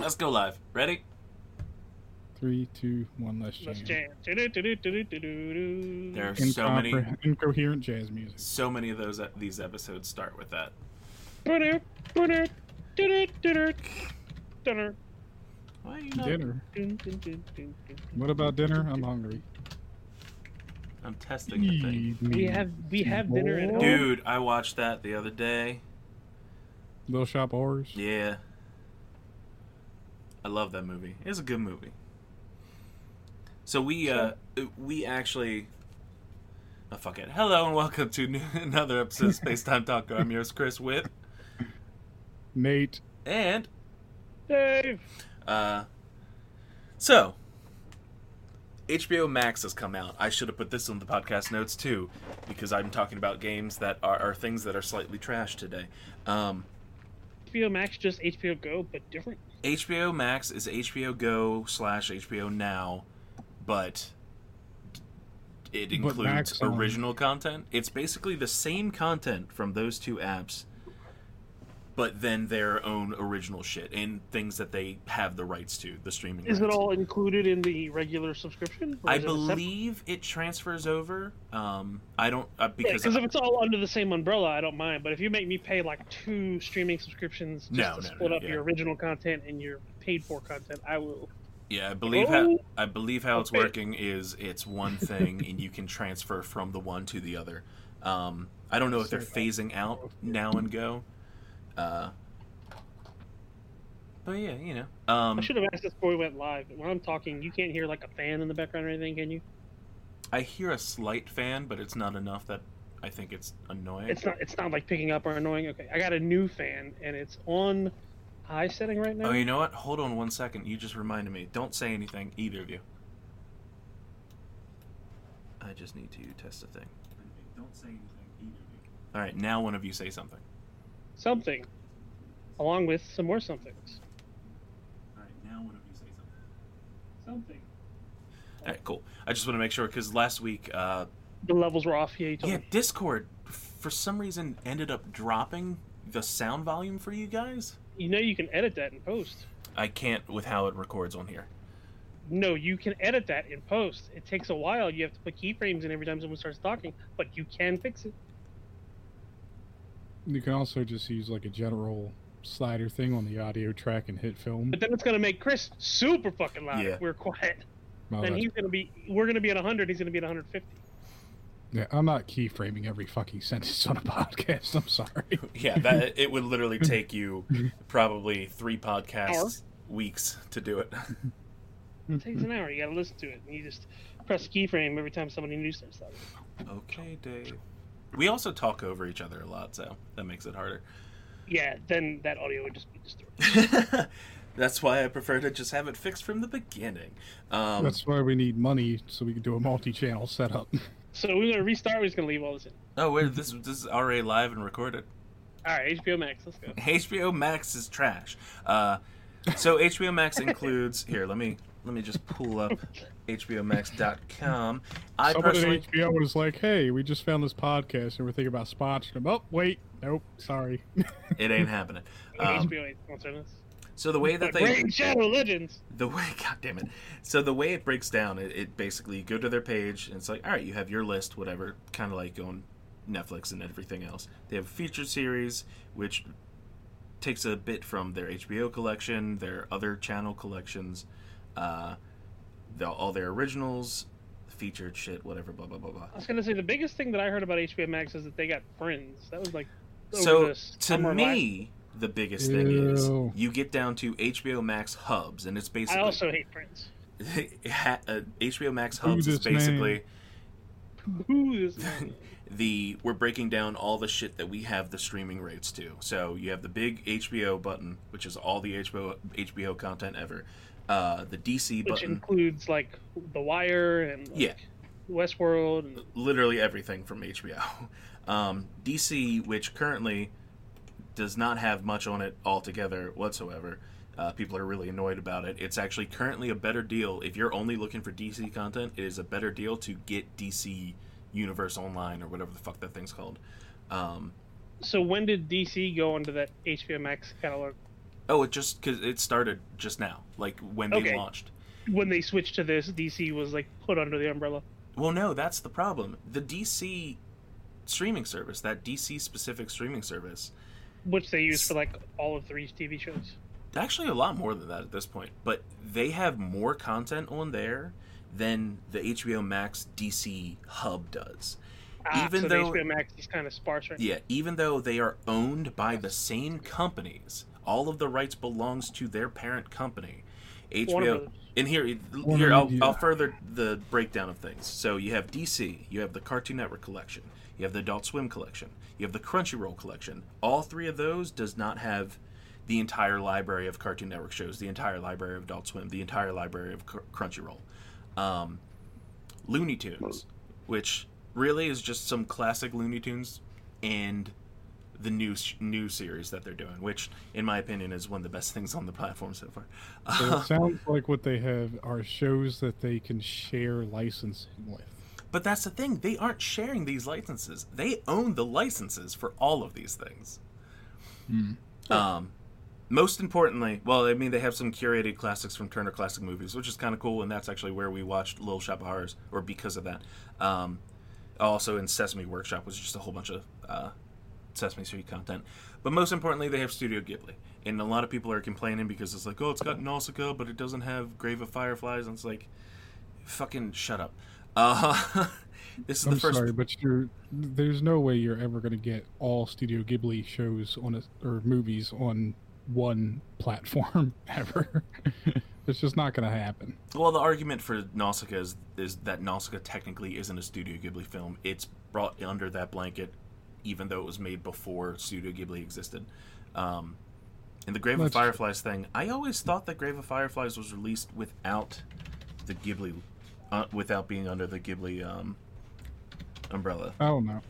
Let's go live. Ready? Three, two, one. Let's jam. Let's jam. There are so many, incoherent jazz music. so many of those uh, these episodes start with that. Dinner. Dun. What about dinner? I'm hungry. I'm testing the thing. We have we have dinner at home. Dude, I watched that the other day. Little Shop of Horrors. Yeah. I love that movie. It's a good movie. So we uh we actually Oh fuck it. Hello and welcome to new- another episode of Space Time Talk. I'm yours, Chris Witt. Nate. And Dave. uh so HBO Max has come out. I should have put this on the podcast notes too, because I'm talking about games that are, are things that are slightly trash today. Um, HBO Max just HBO Go, but different. HBO Max is HBO Go slash HBO Now, but it includes original content. It's basically the same content from those two apps, but then their own original shit and things that they have the rights to, the streaming. Is it all included in the regular subscription? I is it believe it transfers over. Um, I don't uh, because because if it's all under the same umbrella, I don't mind. But if you make me pay like two streaming subscriptions just No, to no, split no, up yeah. your original content and your paid for content, I will. Yeah, I believe how Oh. I believe how it's working is it's one thing and you can transfer from the one to the other. Um, I don't know if they're phasing out now and go. Uh, but yeah, you know. Um, I should have asked this before we went live. When I'm talking, you can't hear like a fan in the background or anything, can you? I hear a slight fan, but it's not enough that I think it's annoying. It's not. It's not like picking up or annoying. Okay, I got a new fan and it's on high setting right now. Oh, you know what? Hold on one second. You just reminded me. Don't say anything, either of you. I just need to test a thing. Don't say anything, either of you. All right, now one of you say something. Something, along with some more somethings. All right, now one of you say something. Something. All right, cool. I just want to make sure because last week, uh, The levels were off. Yeah, yeah, me. Discord for some reason ended up dropping the sound volume for you guys. You know you can edit that in post. I can't with how it records on here. No, you can edit that in post. It takes a while. You have to put keyframes in every time someone starts talking, but you can fix it. You can also just use like a general slider thing on the audio track and hit film. But then it's gonna make Chris super fucking loud Yeah. if we're quiet. Well, then he's gonna be. We're gonna be at 100. He's gonna be at 150. yeah, I'm not keyframing every fucking sentence on a podcast. I'm sorry. Yeah, that it would literally take you probably three podcasts weeks to do it. It takes an hour. You gotta listen to it. And you just press keyframe every time somebody new starts talking. okay, Dave. We also talk over each other a lot, so that makes it harder. Yeah, then that audio would just be distorted. That's why I prefer to just have it fixed from the beginning. Um, That's why we need money so we can do a multi-channel setup. So we're gonna restart. We're just gonna leave all this in. oh, wait, this this is already live and recorded. All right, HBO Max. Let's go. HBO Max is trash. Uh, so HBO Max includes here. Let me let me just pull up HBOMax.com. I Someone personally, at HBO was like, "Hey, we just found this podcast and we're thinking about sponsoring them." Oh, wait, nope, sorry. it ain't happening. Um, HBO ain't sponsoring us. so the way that But they Raid Shadow Legends. the way god damn it so the way it breaks down it, it basically you go to their page and it's like all right you have your list whatever kind of like on netflix and everything else they have a featured series which takes a bit from their hbo collection their other channel collections uh, the, all their originals featured shit whatever blah blah blah blah I was gonna say the biggest thing that I heard about HBO Max is that they got Friends. That was like so to summer me the biggest thing is you get down to hbo max hubs and it's basically I also hate Friends. uh, hbo max hubs is this man? basically Who is man? the we're breaking down all the shit that we have the streaming rates to. So you have the big HBO button, which is all the HBO HBO content ever. Uh, the DC which button, includes like The Wire and like, Yeah. Westworld. And, literally everything from HBO. Um, DC, which currently does not have much on it altogether whatsoever. Uh, people are really annoyed about it. It's actually currently a better deal if you're only looking for DC content. It is a better deal to get DC Universe Online or whatever the fuck that thing's called. Um, so when did DC go into that HBO Max catalog? Oh, it just because it started just now, like when they Okay. launched. When they switched to this, DC was like put under the umbrella. Well, no, that's the problem. The DC streaming service, that DC specific streaming service, which they use for like all of three TV shows. actually a lot more than that at this point. But they have more content on there than the HBO Max DC hub does. Ah, Even so though- HBO Max is kind of sparse right now. Yeah, even though they are owned by the same companies, all of the rights belongs to their parent company. Warner HBO and here Warner here I'll, I'll further the breakdown of things. So you have DC, you have the Cartoon Network collection, you have the Adult Swim collection, you have the Crunchyroll collection. All three of those does not have the entire library of Cartoon Network shows, the entire library of Adult Swim, the entire library of Cr- Crunchyroll. Um, Looney Tunes, which really is just some classic Looney Tunes and the new new series that they're doing, which in my opinion is one of the best things on the platform so far. So it sounds like what they have are shows that they can share licensing with. But that's the thing; they aren't sharing these licenses. They own the licenses for all of these things. Um, most importantly, well, I mean, they have some curated classics from Turner Classic Movies, which is kind of cool, and that's actually where we watched Little Shop of Horrors, or because of that. Um, also in Sesame Workshop was just a whole bunch of uh, Sesame Street content. But most importantly, they have Studio Ghibli, and a lot of people are complaining because it's like, oh, it's got Nausicaa, but it doesn't have Grave of Fireflies, and it's like, fucking shut up. Uh, this is I'm the first. sorry, but you're there's no way you're ever going to get all Studio Ghibli shows on a, or movies on one platform ever. it's just not going to happen. Well, the argument for Nausicaa is, is that Nausicaa technically isn't a Studio Ghibli film. It's brought under that blanket, even though it was made before Studio Ghibli existed. Um, and the Grave of That's true. Fireflies thing, I always thought that Grave of Fireflies was released without the Ghibli, uh, without being under the Ghibli um, umbrella. I don't know.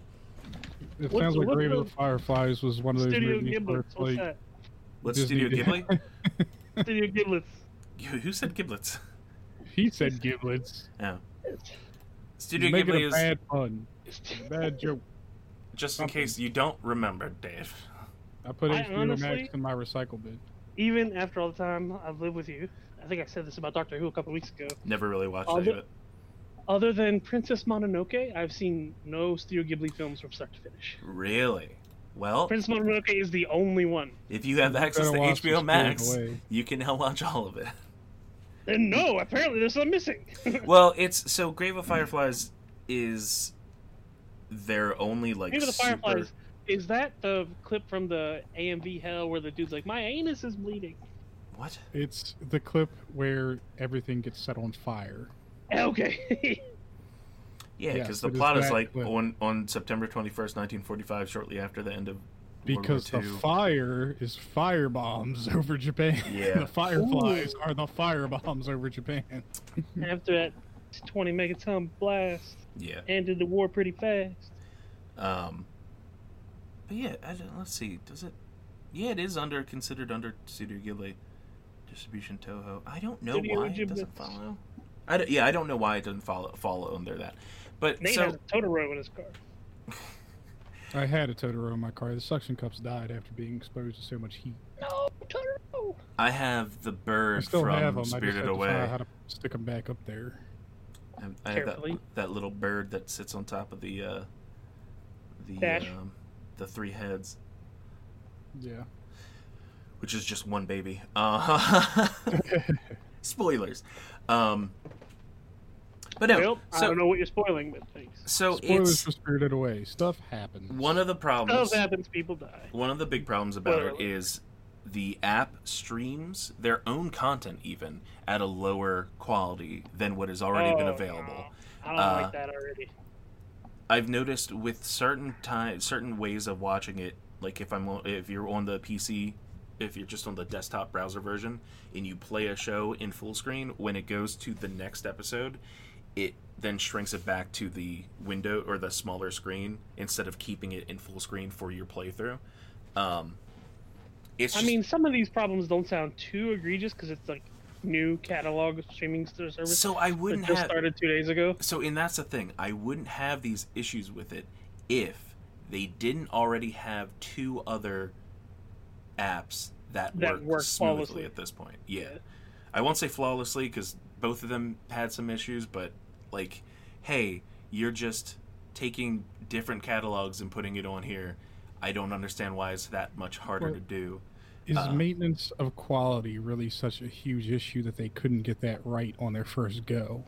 It What's sounds like Grave of the Fireflies was one of those Studio movies where Giblets. it's What's like that? What's Disney Studio did- Ghibli? Studio Giblets. Who who said giblets? he said giblets. Yeah. He's Studio making Ghibli a is bad pun, bad joke. Just in case you don't remember, Dave. I put I HBO honestly- Max in my recycle bin. Even after all the time I've lived with you, I think I said this about Doctor Who a couple weeks ago. Never really watched I'll any do- of it. Other than Princess Mononoke, I've seen no Studio Ghibli films from start to finish. Really? Well, Princess Mononoke is the only one. if you have access to Better watch HBO the Max, Spirited Away. you can now watch all of it. And no, apparently there's some missing. Well, it's so Grave of Fireflies is their only like Maybe the super- Fireflies. Is that the clip from the AMV Hell where the dude's like, "My anus is bleeding"? What? It's the clip where everything gets set on fire. Okay. Yeah, Yes, because the plot is that like clip. on on September twenty first, nineteen forty five, shortly after the end of Because the World War II. fire is fire bombs over Japan. Yeah. the fireflies are the fire bombs over Japan. After that 20 megaton blast, yeah. ended the war pretty fast. Um, but yeah, I let's see. Does it? Yeah, it is under considered under Studio Ghibli distribution Toho. I don't know Studio why it doesn't follow. I don't- yeah, I don't know why it doesn't follow follow under that. But Nate so has a Totoro in his car. I had a Totoro in my car. The suction cups died after being exposed to so much heat. No, Totoro. I have the bird I bird still from have them. I just Spirited have to Away. figure out how to stick them back up there. I- I have that, that little bird that sits on top of the uh, the um, the three heads, Yeah. which is just one baby. Uh, spoilers. Um, but no, well, I so don't know what you're spoiling, but thanks. so Spoilers it's for Spirited Away. Stuff happens. one of the problems. Stuff happens, people die. One of the big problems about Spoiler it alert. is the app streams their own content even at a lower quality than what has already been Oh, available. no. I don't Uh, like that already. I've noticed with certain time, certain ways of watching it, like if I'm if you're on the PC, if you're just on the desktop browser version and you play a show in full screen, when it goes to the next episode, it then shrinks it back to the window or the smaller screen instead of keeping it in full screen for your playthrough. Um, it's I just- mean, some of these problems don't sound too egregious because it's like new catalog streaming service so I wouldn't just have started two days ago. So, and that's the thing. I wouldn't have these issues with it if they didn't already have two other apps that, That work work smoothly flawlessly. at this point. Yeah, I won't say flawlessly because both of them had some issues, but like, hey, you're just taking different catalogs and putting it on here. I don't understand why it's that much harder Well, to do. Is Uh, maintenance of quality really such a huge issue that they couldn't get that right on their first go?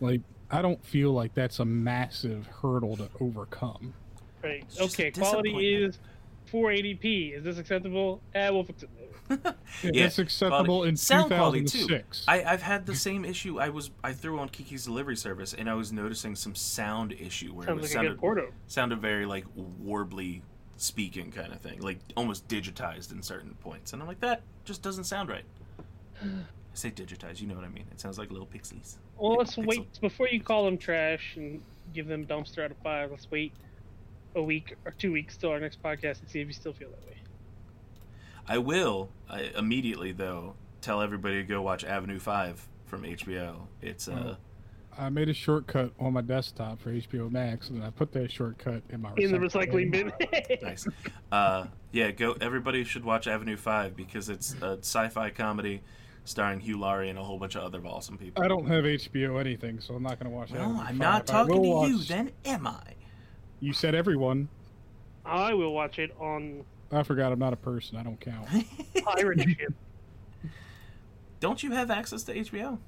Like, I don't feel like that's a massive hurdle to overcome. Right. It's just a Okay. Quality is 480p. Is this acceptable? Eh, we'll fix it later. Yeah, Yeah, that's acceptable quality- in sound quality, too. I, I've had the same issue. I was I threw on Kiki's delivery service and I was noticing some sound issue where it was like a sounded, good Porto. sounded very like warbly speaking kind of thing, like almost digitized in certain points. And I'm like, that just doesn't sound right. I say digitized, you know what I mean? It sounds like little pixies. Well, let's Pixel. wait before you call them trash and give them dumpster out of five. Let's wait a week or two weeks till our next podcast and see if you still feel that way. I will I, immediately though tell everybody to go watch Avenue Five from HBO. It's uh, Oh. I made a shortcut on my desktop for HBO Max, and I put that shortcut in my In the recycling bin. nice. Uh, yeah, go. Everybody should watch Avenue Five because it's a sci-fi comedy starring Hugh Laurie and a whole bunch of other awesome people. I don't have HBO anything, so I'm not going to watch that. Well, I'm not talking to you. Then am I? You said everyone. I will watch it on I forgot I'm not a person. I don't count. pirate ship. Don't you have access to HBO?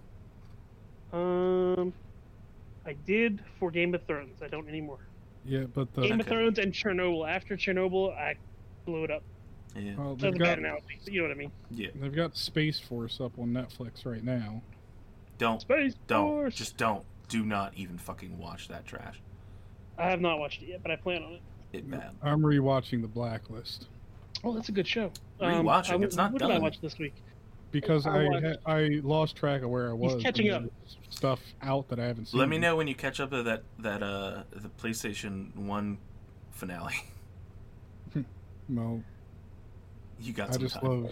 Um, I did for Game of Thrones. I don't anymore. Yeah, but the Game of Okay. Thrones and Chernobyl. After Chernobyl, I blew it up. Yeah. well, That's they've a got bad analogy. but You know what I mean? Yeah. they've got Space Force up on Netflix right now. Don't. Space Don't. Force. Just don't. Do not even fucking watch that trash. I have not watched it yet, but I plan on it. It bad. I'm rewatching The Blacklist Oh, that's a good show. Rewatching, I- it's not what did I watch this week? Because I I ha- I lost track of where I was. He's catching up. Stuff out that I haven't seen. Let me know when you catch up to that that uh the PlayStation One finale. No, You got I some just time. love.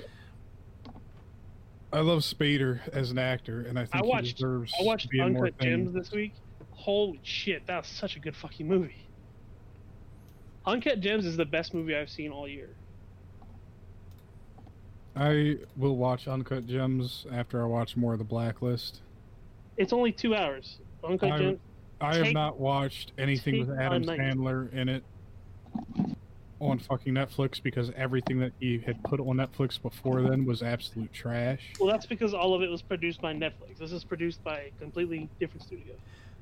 I love Spader as an actor, and I think I watched. he deserves I watched to be in more Uncut things. Gems this week. Holy shit, that was such a good fucking movie. Uncut Gems is the best movie I've seen all year. I will watch Uncut Gems after I watch more of The Blacklist. It's only two hours. Uncut I- Gems. I have not watched anything with my Adam night. Sandler in it on fucking Netflix because everything that he had put on Netflix before then was absolute trash. Well, that's because all of it was produced by Netflix. This is produced by a completely different studio,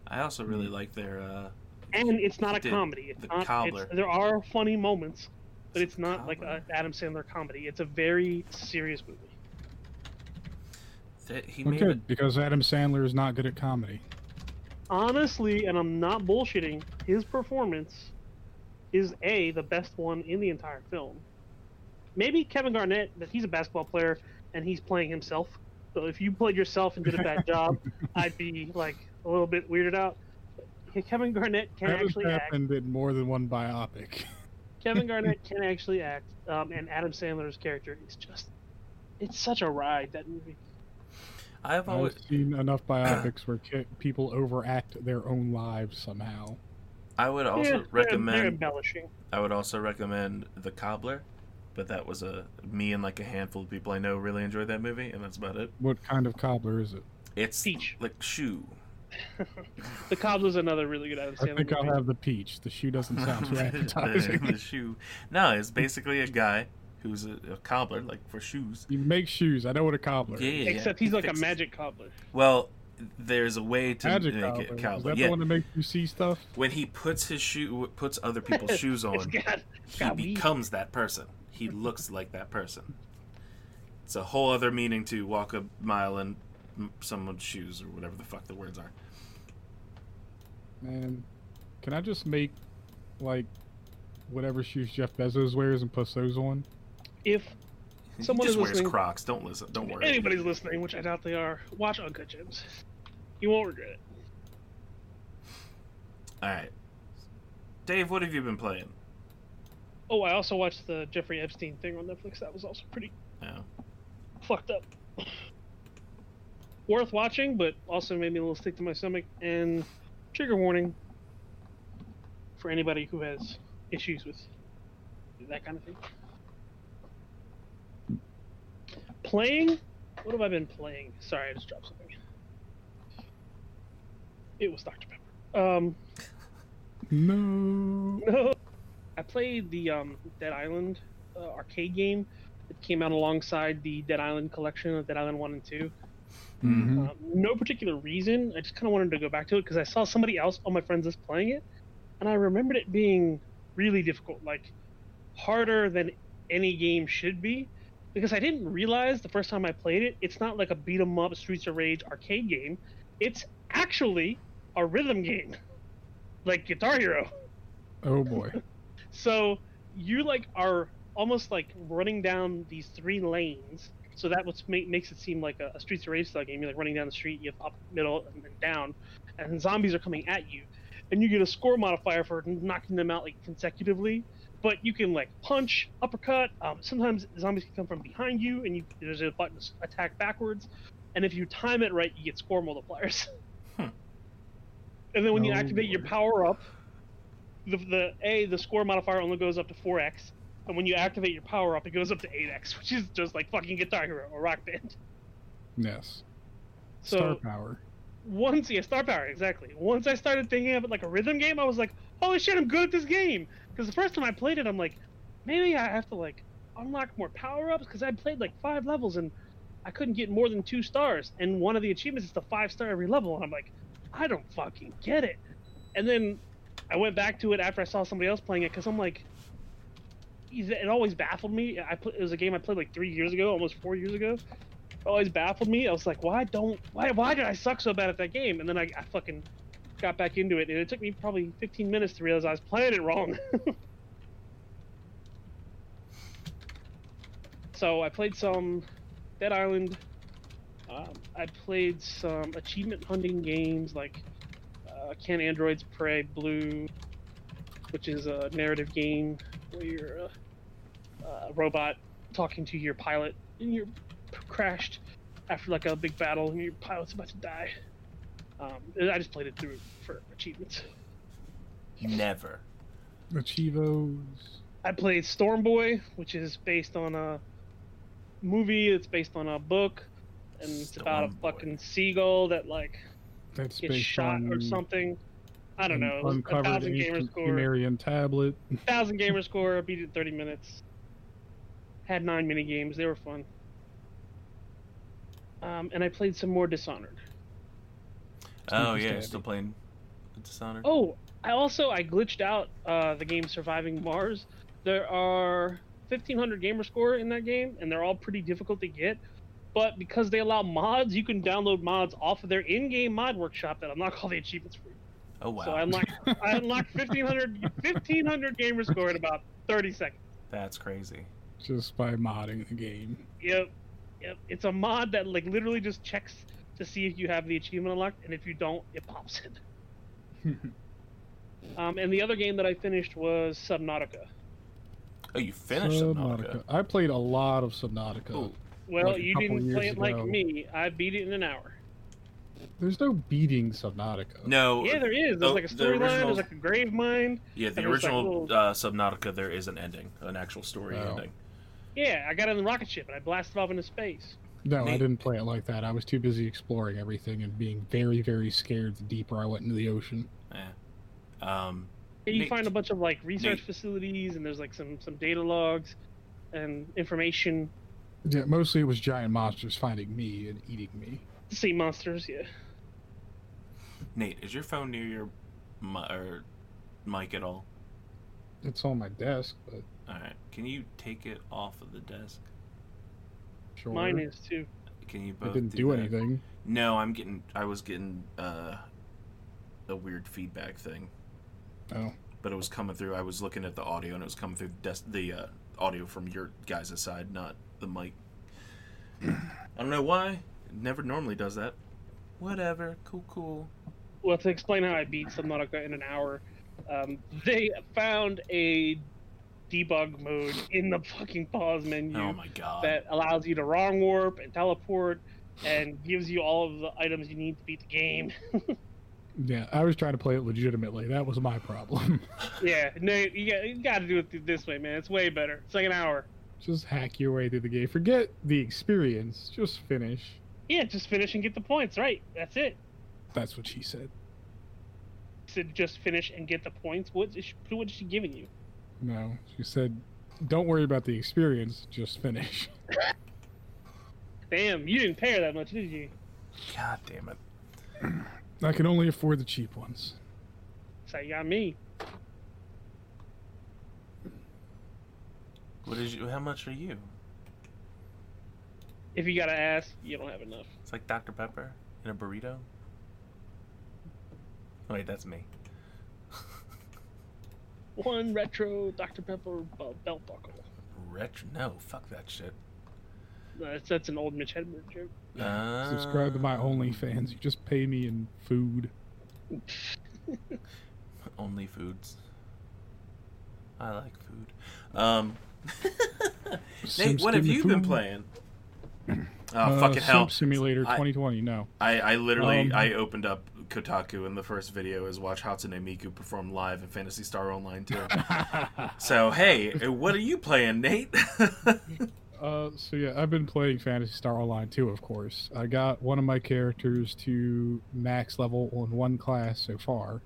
I also really like their uh and it's not a Did comedy. It's the not. Cobbler. It's, there are funny moments, but it's not like Cobbler. an Adam Sandler comedy. It's a very serious movie. that he Well, made good it because Adam Sandler is not good at comedy. honestly, and I'm not bullshitting, his performance is a the best one in the entire film. Maybe Kevin Garnett, that he's a basketball player and he's playing himself. So if you played yourself and did a bad job, I'd be like a little bit weirded out. Kevin Garnett can That has actually act. happened in more than one biopic. Kevin Garnett can actually act, um, and Adam Sandler's character is just—it's such a ride that movie. I've always I've seen enough biopics where ki- people overact their own lives somehow. I would also Yeah, they're- They're recommend embellishing. I would also recommend The Cobbler, but that was a me and like a handful of people I know really enjoyed that movie, and that's about it. What kind of cobbler is it? It's Peach. like shoe. The Cobbler's another really good Adam I Sandler think I'll movie. have the peach. The shoe doesn't sound too the, appetizing. the shoe. No, it's basically a guy who's a, a cobbler, like for shoes. You make shoes. I know what a cobbler. Yeah, is. yeah, Except yeah. he's He like a magic cobbler. Well, there's a way to Magic make cobbler. it Is cobbler. that Yeah, the one that makes you see stuff? when he puts his shoe, puts other people's shoes on, got, he got weed. becomes that person. He looks like that person. It's a whole other meaning to walk a mile in m- someone's shoes or whatever the fuck the words are. Man, can I just make like whatever shoes Jeff Bezos wears and put those on? If He Someone just is wears listening. Crocs. Don't listen. Don't worry. anybody's listening, which I doubt they are, watch Uncut Gems. You won't regret it. All right, Dave. What have you been playing? Oh, I also watched the Jeffrey Epstein thing on Netflix. That was also pretty yeah. fucked up worth watching, but also made me a little sick to my stomach. And trigger warning for anybody who has issues with that kind of thing. Playing? What have I been playing? Sorry, I just dropped something. It was Dr. Pepper. Um, no. No. I played the um, Dead Island uh, arcade game. It came out alongside the Dead Island collection of Dead Island 1 and 2. Mm-hmm. Uh, no particular reason. I just kind of wanted to go back to it because I saw somebody else on my friends list playing it, and I remembered it being really difficult, like harder than any game should be. Because I didn't realize the first time I played it, it's not like a beat 'em up Streets of Rage arcade game. It's actually a rhythm game, like Guitar Hero. Oh boy! so you like are almost like running down these three lanes so that what make, makes it seem like a, a Streets of Rage style game. You're like running down the street, you have up, middle, and then down, and zombies are coming at you, and you get a score modifier for knocking them out like consecutively. But you can like punch, uppercut. Um, sometimes zombies can come from behind you, and you, there's a button to attack backwards. And if you time it right, you get score multipliers. Hmm. And then when you activate your power up, the, the a the score modifier only goes up to 4x, and when you activate your power up, it goes up to 8x, which is just like fucking Guitar Hero or Rock Band. Yes. So Star power. once, yeah, Star Power exactly. Once I started thinking of it like a rhythm game, I was like, holy shit, I'm good at this game. Because the first time I played it, I'm like, maybe I have to like unlock more power ups because I played like five levels and I couldn't get more than two stars. And one of the achievements is the five star every level, and I'm like, I don't fucking get it. And then I went back to it after I saw somebody else playing it because I'm like, it always baffled me. I put, it was a game I played like three years ago, almost four years ago. It always baffled me. I was like, why don't why why did I suck so bad at that game? And then I, I fucking got back into it, and it took me probably 15 minutes to realize I was playing it wrong. so I played some Dead Island. Um, I played some achievement hunting games like uh, Can Androids Pray Blue, which is a narrative game where you're a, a robot talking to your pilot and you're crashed after like a big battle and your pilot's about to die. Um, and I just played it through for achievements. Never. Achievos. I played Storm Boy, which is based on a movie. It's based on a book, and it's about a Boy. fucking seagull that like That's gets shot on or something. I don't know. It was a Uncovered thousand gamer ancient score. Sumerian tablet. Thousand gamer score. I beat it in 30 minutes. Had nine mini games. They were fun. Um, and I played some more Dishonored. Oh Spooky yeah, Stabby. still playing Dishonored. Oh, I also I glitched out uh, the game Surviving Mars. There are 1500 gamer score in that game, and they're all pretty difficult to get. But because they allow mods, you can download mods off of their in-game mod workshop that unlock all the achievements for you. Oh wow, So I unlocked I unlocked 1500 1500 gamer score in about 30 seconds. that's crazy. Just by modding the game. Yep, yep. It's a mod that like literally just checks to see if you have the achievement unlocked, and if you don't, it pops it. Um, and the other game that I finished was Subnautica. Oh, you finished Subnautica. I played a lot of Subnautica. Ooh. Well, Like you didn't play years it like me. I beat it in an hour. There's no beating Subnautica. No. Yeah, there is. There's oh, like a the storyline. original- There's like a grave mind. Yeah, the and there's, like, original little- uh, Subnautica, there is an ending, an actual story Oh. ending. Yeah, I got in the rocket ship and I blasted off into space. No, I didn't play it like that. I was too busy exploring everything and being very, very scared the deeper I went into the ocean. Yeah. Um, And you Neat. find a bunch of like research Neat. facilities and there's like some some data logs and information. Yeah, mostly it was giant monsters finding me and eating me. Sea monsters. Yeah. Nate, is your phone near your mi- or mic at all? It's on my desk, but All right, can you take it off of the desk? sure. Mine is too. Can you both? It didn't do that? anything. No, I'm getting. I was getting uh, a weird feedback thing, Oh, but it was coming through. I was looking at the audio, and it was coming through the, des- the uh, audio from your guys' side, not the mic. I don't know why. It never normally does that. Whatever. Cool. Cool. Well, to explain how I beat Subnautica in an hour, um, they found a debug mode in the fucking pause menu. Oh my god. that allows you to wrong warp and teleport and gives you all of the items you need to beat the game. yeah. I was trying to play it legitimately. That was my problem. yeah, no, you got, you got to do it this way, man. It's way better. It's like an hour. Just hack your way through the game. Forget the experience. Just finish. Yeah, just finish and get the points. Right. That's it. That's what she said. She Said just finish and get the points. What is she, what is she giving you? No, she said, "Don't worry about the experience. Just finish." Damn, you didn't pay her that much, did you? God damn it. I can only afford the cheap ones. So you got me. What is you? How much are you? If you gotta ask, you don't have enough. It's like Dr Pepper in a burrito. Oh, wait, that's me. One retro Dr Pepper belt belt buckle. Retro? No, fuck that shit. No, that's, that's an old Mitch Hedberg joke. Subscribe to my Uh, OnlyFans. You just pay me in food. Only foods. I like food. Um, Nate, what have you been playing? Oh, Uh, fucking hell. Simp Simulator I- 2020. No. I, I literally Um, I opened up Kotaku and the first video is watch Hatsune Miku perform live in Phantasy Star Online 2. so hey, what are you playing, Nate? Uh, so yeah, I've been playing Phantasy Star Online too, of course. I got one of my characters to max level on one class so far.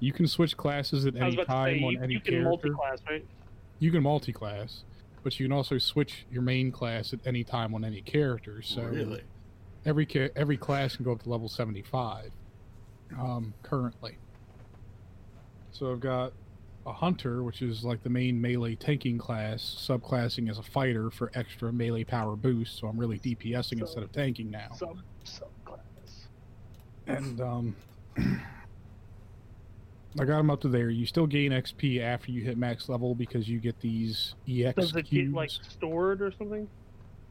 You can switch classes at any about to say, time on you, any you can character. multi-class, right? You can multi-class, but you can also switch your main class at any time on any character. So really? every every class can go up to level 75 um, currently. So I've got a hunter, which is like the main melee tanking class, subclassing as a fighter for extra melee power boost. So I'm really DPSing So- instead of tanking now. Sub sub class. And um, I got him up to there. You still gain XP after you hit max level because you get these EX Does it cubes. get like stored or something?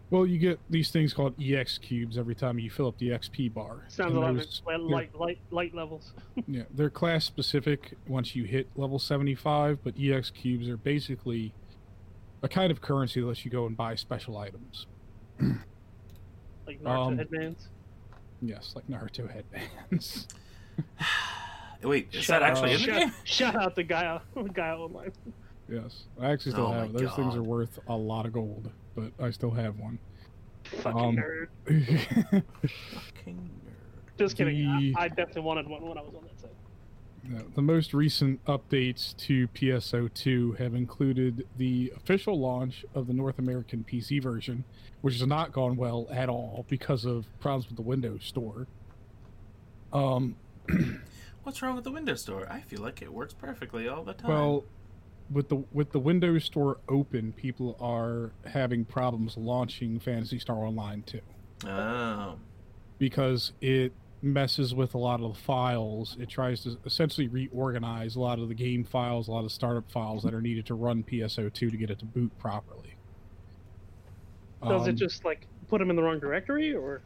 Well, you get these things called EX cubes every time you fill up the XP bar. Sounds And a lot those- like light, light, light levels. Yeah, they're class specific once you hit level 75, but EX cubes are basically a kind of currency that lets you go and buy special items. Like Naruto Um, headbands. Yes, like Naruto headbands. Wait, is Shout that out- actually in the shout, game? Shout out to Gaia, Gaia Online. yes, I actually still Oh have it. my Those things are worth a lot of gold, but I still have one. Fucking Um, nerd. Fucking nerd. Just kidding. the- I, I definitely wanted one when I was on that side. Yeah, the most recent updates to PSO2 have included the official launch of the North American PC version, which has not gone well at all because of problems with the Windows Store. Um, What's wrong with the Windows Store? I feel like it works perfectly all the time. well, with the with the Windows Store open, people are having problems launching Phantasy Star Online 2 oh, because it messes with a lot of the files. It tries to essentially reorganize a lot of the game files, a lot of startup files that are needed to run PSO2 to get it to boot properly. Does it Um, just like put them in the wrong directory, or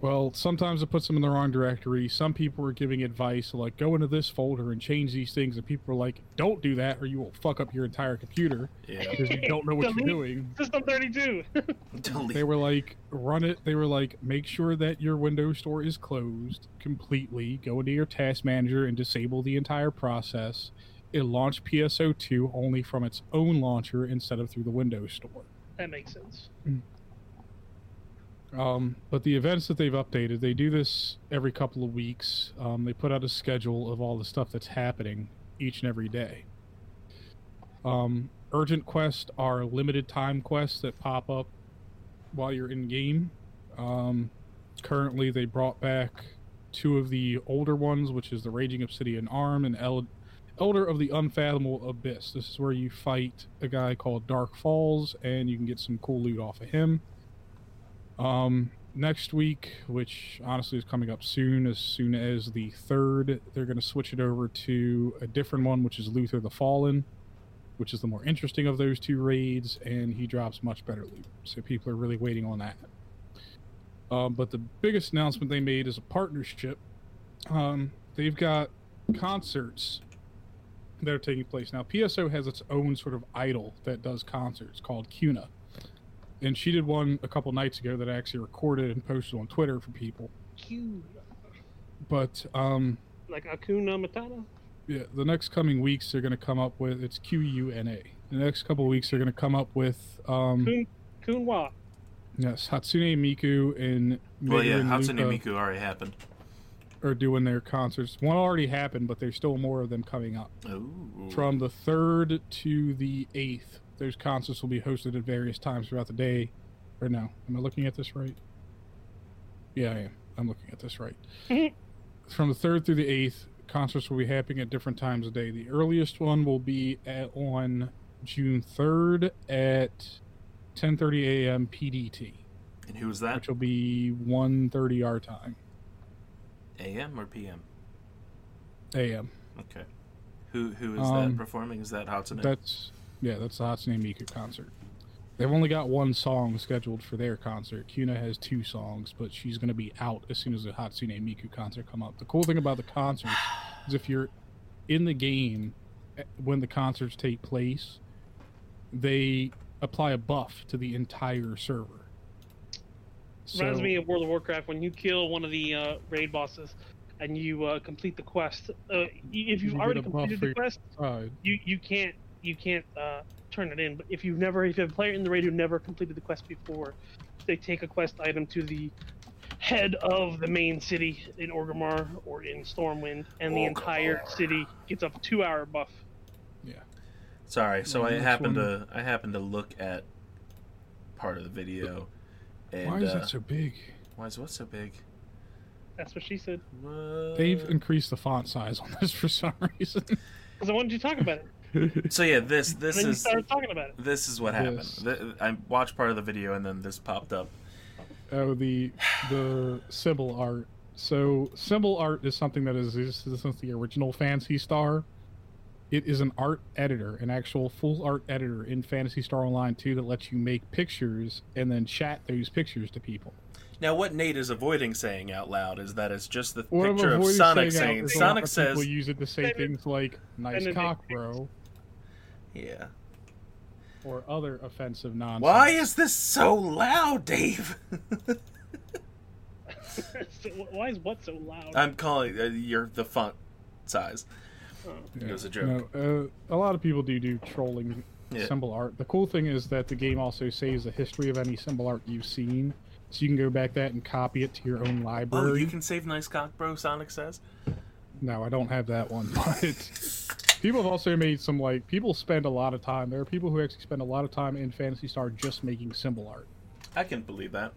Well, sometimes it puts them in the wrong directory. Some people are giving advice like go into this folder and change these things, and people are like, "Don't do that, or you will fuck up your entire computer yeah. because you don't know what you're doing." System 32? They were like, "Run it." They were like, "Make sure that your Windows Store is closed completely. Go into your task manager and disable the entire process. It launched PSO2 only from its own launcher instead of through the Windows Store." that makes sense. Hmm. Um, but the events that they've updated, they do this every couple of weeks. Um, they put out a schedule of all the stuff that's happening each and every day. Um, urgent quests are limited time quests that pop up while you're in game. Um, currently, they brought back two of the older ones, which is the Raging Obsidian Arm and El- Elder of the Unfathomable Abyss. This is where you fight a guy called Dark Falz, and you can get some cool loot off of him. Um, next week, which honestly is coming up soon, as soon as the third, they're going to switch it over to a different one, which is Luther the Fallen, which is the more interesting of those two raids, and he drops much better loot. So people are really waiting on that. Um, but the biggest announcement they made is a partnership. Um, they've got concerts that are taking place now. PSO has its own sort of idol that does concerts called Quna and she did one a couple nights ago that I actually recorded and posted on Twitter for people. Cute. But um, Like Akuna Matata? yeah, the next coming weeks they're going to come up with it's Q U N A. The next couple of weeks they're going to come up with um Kun Kunwa. yes Hatsune Miku and Well, yeah, and Hatsune Luca Miku already happened. are doing their concerts. One already happened, but there's still more of them coming up. Ooh. From the third to the eighth, those concerts will be hosted at various times throughout the day. Or no, am I looking at this right? Yeah, I am. I'm looking at this right. From the third through the eighth, concerts will be happening at different times of day. The earliest one will be at, on June third at 10:30 a.m. PDT, and who was that? which will be 1:30 our time AM or PM? a.m. Okay. Who who is Um, that performing? Is that Hatsune? That's yeah, that's the Hatsune Miku concert. They've only got one song scheduled for their concert. Quna has two songs, but she's going to be out as soon as the Hatsune Miku concert come up. The cool thing about the concerts is if you're in the game eh, when the concerts take place, they apply a buff to the entire server. Reminds me of World of Warcraft when you kill one of the uh, raid bosses and you uh, complete the quest. Uh, if you've You already completed the quest, you you can't you can't uh, turn it in. But if you've never if you have a player in the raid who never completed the quest before, they take a quest item to the head of the main city in Orgrimmar or in Stormwind, and the entire city gets a two-hour buff. Yeah. Sorry. So I happened one. to I happened to look at part of the video. And, why is uh, that so big? Why is what so big? That's what she said. What? They've increased the font size on this for some reason. Because I wanted you to talk about it. So yeah, this this and then you is talking about it. this is what happened. Yes. Th- I watched part of the video and then this popped up. Oh, the the symbol art. So symbol art is something that is existed since the original Phantasy Star. It is an art editor, an actual full art editor in Phantasy Star Online 2 that lets you make pictures and then chat those pictures to people. Now, what Nate is avoiding saying out loud is that it's just the What picture of avoiding Sonic saying saying is a lot Sonic of says, people use it to say things like "nice cock, Cumberbatch. bro" "Yeah." or other offensive nonsense. Why is this so loud, Dave? so, why is what so loud? I'm calling uh, your the font size. Oh. It was a joke. No, uh, a lot of people do do trolling Yeah. symbol art. The cool thing is that the game also saves the history of any symbol art you've seen, so you can go back that and copy it to your own Oh, library. you can save nice cock, bro. Sonic says. No, I don't have that one, but people have also made some like people spend a lot of time. There are people who actually spend a lot of time in Phantasy Star just making symbol art. I can believe that.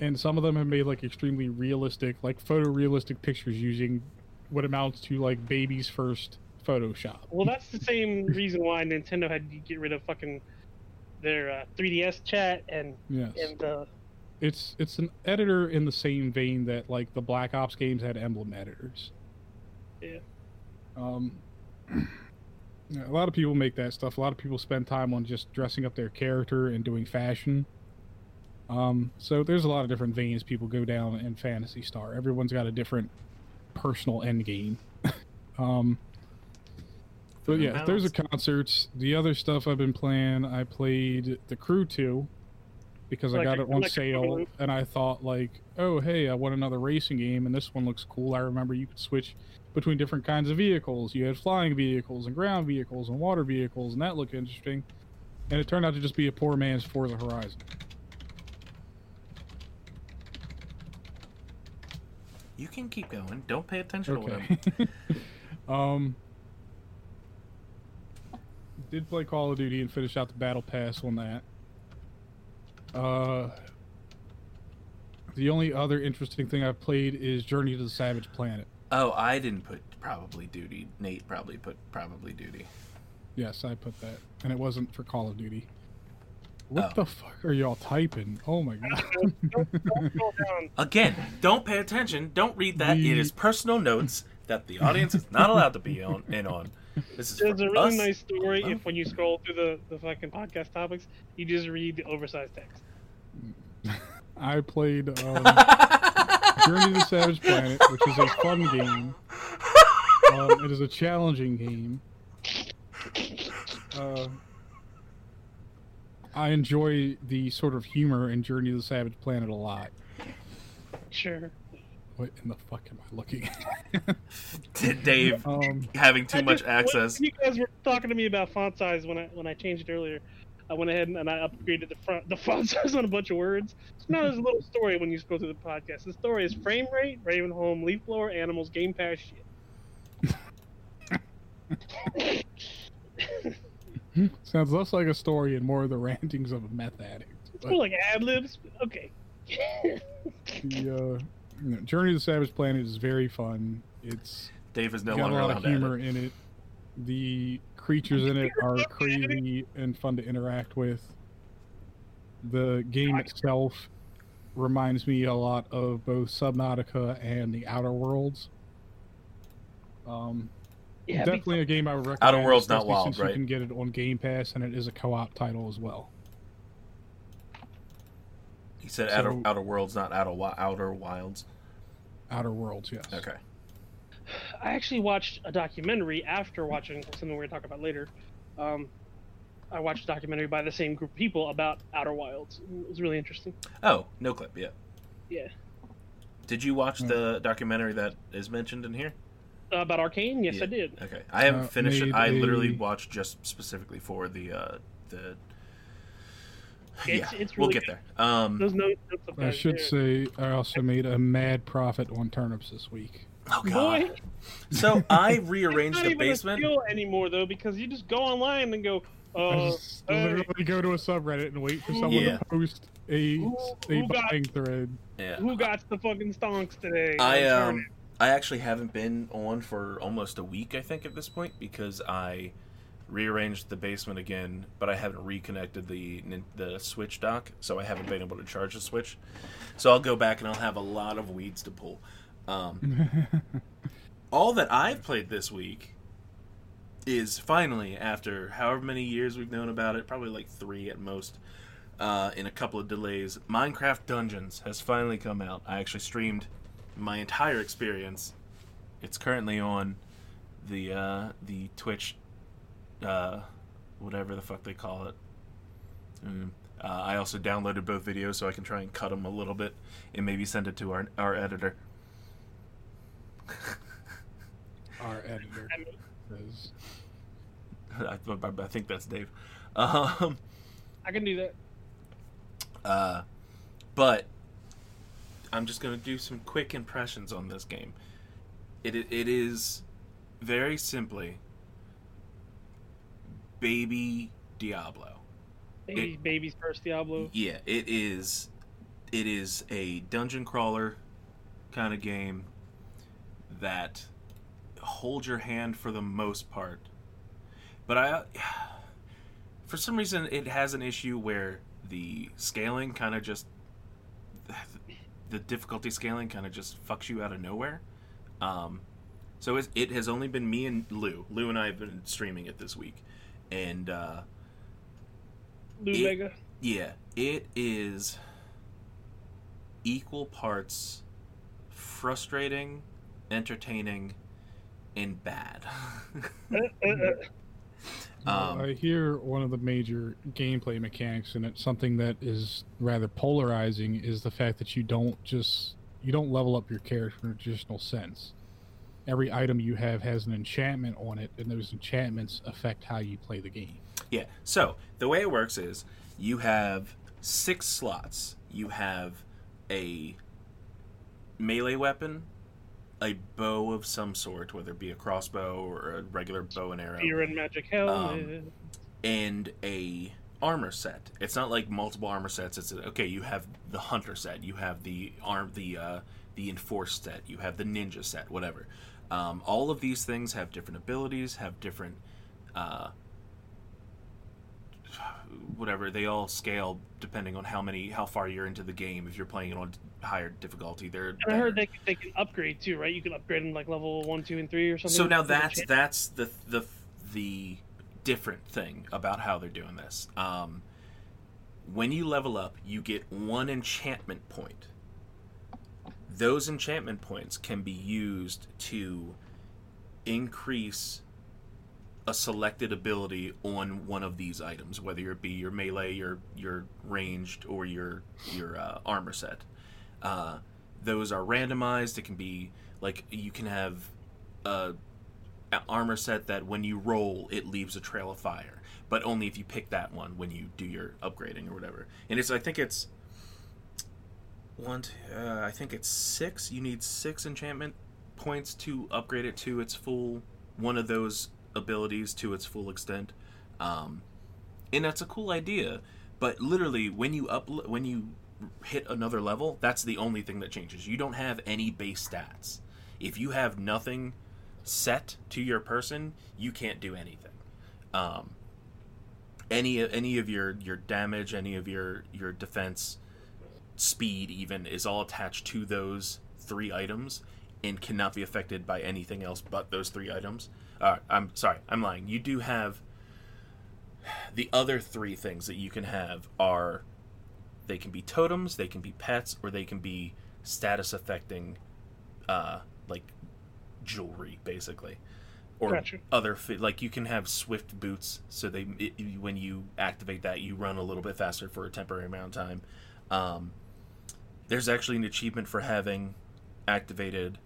And some of them have made like extremely realistic, like photorealistic pictures using what amounts to like baby's first Photoshop. Well, that's the same reason why Nintendo had to get rid of fucking their uh, 3DS chat and Yes. and uh, it's it's an editor in the same vein that like the Black Ops games had emblem editors. Yeah. Um, yeah, a lot of people make that stuff. A lot of people spend time on just dressing up their character and doing fashion. Um, so there's a lot of different veins people go down in Phantasy Star. Everyone's got a different personal end game. um, but yeah, there's a concerts. The other stuff I've been playing, I played The Crew 2 because I got Electric- it on Electric sale and I thought like, oh hey, I want another racing game and this one looks cool. I remember you could switch between different kinds of vehicles. You had flying vehicles and ground vehicles and water vehicles and that looked interesting. And it turned out to just be a poor man's Forza Horizon. You can keep going. Don't pay attention to Okay. him. um did play Call of Duty and finish out the battle pass on that. Uh the only other interesting thing I've played is Journey to the Savage Planet. Oh, I didn't put probably duty. Nate probably put probably duty. Yes, I put that. And it wasn't for Call of Duty. What Oh. the fuck are y'all typing? Oh my god. don't, don't scroll down. Again, don't pay attention. Don't read that. We- It is personal notes that the audience is not allowed to be on in on. This is There's a really us. nice story if when you scroll through the, the fucking podcast topics, you just read the oversized text. I played um, Journey to the Savage Planet, which is a fun game. Um, it is a challenging game. Uh, I enjoy the sort of humor in Journey to the Savage Planet a lot. Sure. What in the fuck am I looking at? Dave um, having too I much just- access. When you guys were talking to me about font size when I when I changed it earlier. I went ahead and, and I upgraded the front the font size on a bunch of words. So now there's a little story when you scroll through the podcast. The story is frame rate, Raven Home, Leaf Blower, Animals, Game Pass shit. sounds less like a story and more of the rantings of a meth addict. It's more like ad libs. Okay. the uh, you know, Journey to the Savage Planet is very fun. It's Dave is no got a longer lot allowed of humor in it. The creatures in it are crazy and fun to interact with. The game itself reminds me a lot of both Subnautica and the Outer Worlds. Um, Yeah, be- definitely a game I would recommend. Outer Worlds not especially wild, since right? You can get it on Game Pass, and it is a co-op title as well. He said outer, So- outer worlds, not outer wi- outer wilds. Outer Worlds, yes. Okay. I actually watched a documentary after watching something we're gonna talk about later. Um, I watched a documentary by the same group of people about Outer Wilds. It was really interesting. Oh, no clip. Yeah. Yeah. Did you watch Hmm. the documentary that is mentioned in here? Uh, about Arcane? Yes, Yeah. I did. Okay. I haven't Uh, finished it. I literally watched just specifically for the uh the. It's- yeah, it's we'll really get there. Um, Those notes. notes I should yeah. say I also made a mad profit on turnips this week. Oh god. Boy, So I it's rearranged not the even basement. a skill anymore though, because you just go online and go, I uh, just hey, literally go to a subreddit and wait for someone Yeah. to post a, Who- a who got- buying thread. Yeah. who got the fucking stonks today? I um I actually haven't been on for almost a week I think at this point because I rearranged the basement again, but I haven't reconnected the the Switch dock, so I haven't been able to charge the Switch. So I'll go back and I'll have a lot of weeds to pull. Um, all that I've played this week is finally after however many years we've known about it, probably like three at most. Uh, in a couple of delays, Minecraft Dungeons has finally come out. I actually streamed my entire experience. It's currently on the uh, the Twitch, uh, whatever the fuck they call it. Mm. Uh, I also downloaded both videos so I can try and cut them a little bit and maybe send it to our our editor. Our editor I mean, says, I, I- think that's Dave. Um, I can do that. Uh, but I'm just going to do some quick impressions on this game. It it it is very simply baby Diablo. Baby, baby's first Diablo. Yeah, it is. It is a dungeon crawler kind of game that holds your hand for the most part. But I, for some reason, it has an issue where the scaling kind of just, the difficulty scaling kind of just fucks you out of nowhere. Um, so it, it has only been me and Lou. Lou and I have been streaming it this week, and. uh Lou It- Vega. yeah, it is equal parts frustrating, entertaining, and bad. Uh, uh, uh. Um, I hear one of the major gameplay mechanics, and it's something that is rather polarizing, is the fact that you don't just you don't level up your character in a traditional sense. Every item you have has an enchantment on it, and those enchantments affect how you play the game. yeah, so the way it works is you have six slots. You have a melee weapon, a bow of some sort, whether it be a crossbow or a regular bow and arrow. Fear and Magic Helmet. Um, and a armor set. It's not like multiple armor sets. It's okay. You have the hunter set. You have the arm, the uh, the enforced set. You have the ninja set. Whatever. Um, all of these things have different abilities. Have different. Uh, whatever they all scale depending on how many how far you're into the game if you're playing it on higher difficulty they're and I heard they, they can upgrade too, right? You can upgrade them like level one, two, and three or something. So now that's that's the the the different thing about how they're doing this. Um, when you level up, you get one enchantment point. Those enchantment points can be used to increase a selected ability on one of these items, whether it be your melee, your your ranged, or your your uh, armor set. Uh, those are randomized. It can be like you can have a, a armor set that when you roll, it leaves a trail of fire, but only if you pick that one when you do your upgrading or whatever. And it's I think it's one. two, Uh, I think it's six. You need six enchantment points to upgrade it to its full one of those abilities to its full extent. Um, and that's a cool idea. But literally, when you up when you hit another level, that's the only thing that changes. You don't have any base stats. If you have nothing set to your person, you can't do anything. Um, any any of your your damage, any of your your defense, speed, even is all attached to those three items and cannot be affected by anything else but those three items. Uh, I'm sorry, I'm lying. You do have the other three things that you can have are they can be totems, they can be pets, or they can be status affecting, uh, like jewelry, basically, or Gotcha. other fi- like you can have swift boots, so they it, when you activate that, you run a little bit faster for a temporary amount of time. Um, there's actually an achievement for having activated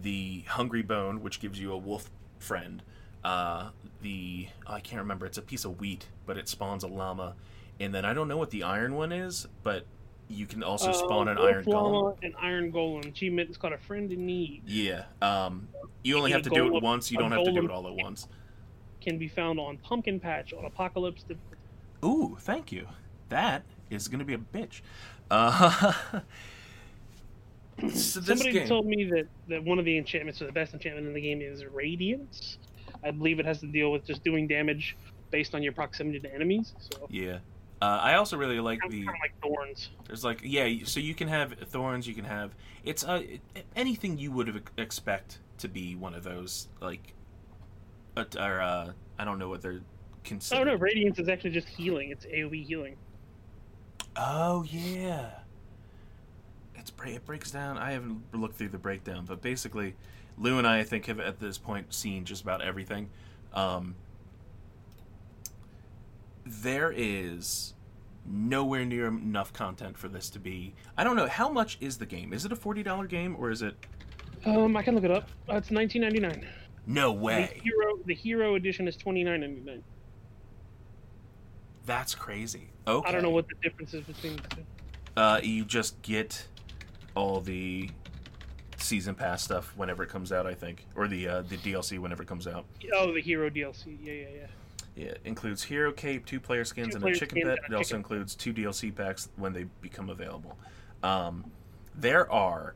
the hungry bone, which gives you a wolf friend. Uh, the I can't remember. It's a piece of wheat, but it spawns a llama. And then I don't know what the iron one is, but you can also Uh, spawn an iron golem. And Iron Golem. Achievement is called a friend in need. Yeah. Um, you only have to a do it once. You don't have to do it all at once. Can be found on Pumpkin Patch on Apocalypse. Ooh, thank you. That is going to be a bitch. Uh, so this Somebody game, told me that, that one of the enchantments, or the best enchantment in the game, is Radiance. I believe it has to deal with just doing damage based on your proximity to enemies. So yeah. Uh, I also really like kind the. kind of like thorns. There's like yeah, so you can have thorns. You can have it's uh anything you would expect to be one of those like, uh, or uh, I don't know what they're considered. Oh no, Radiance is actually just healing. It's AoE healing. Oh yeah. It's it breaks down. I haven't looked through the breakdown, but basically, Lou and I, I think, have at this point seen just about everything. Um, there is nowhere near enough content for this to be. I don't know how much is the game. Is it a forty dollar game or is it? Um, I can look it up. Uh, it's 19.99. No way. The hero, the hero edition is 29.99. That's crazy. Okay. I don't know what the difference is between the two. Uh, you just get all the season pass stuff whenever it comes out, I think, or the uh, the DLC whenever it comes out. Oh, the hero DLC. Yeah, yeah, yeah. Yeah, it includes hero cape, two player skins, and a Two-player chicken pet. It also includes two DLC packs when they become available. Um, there are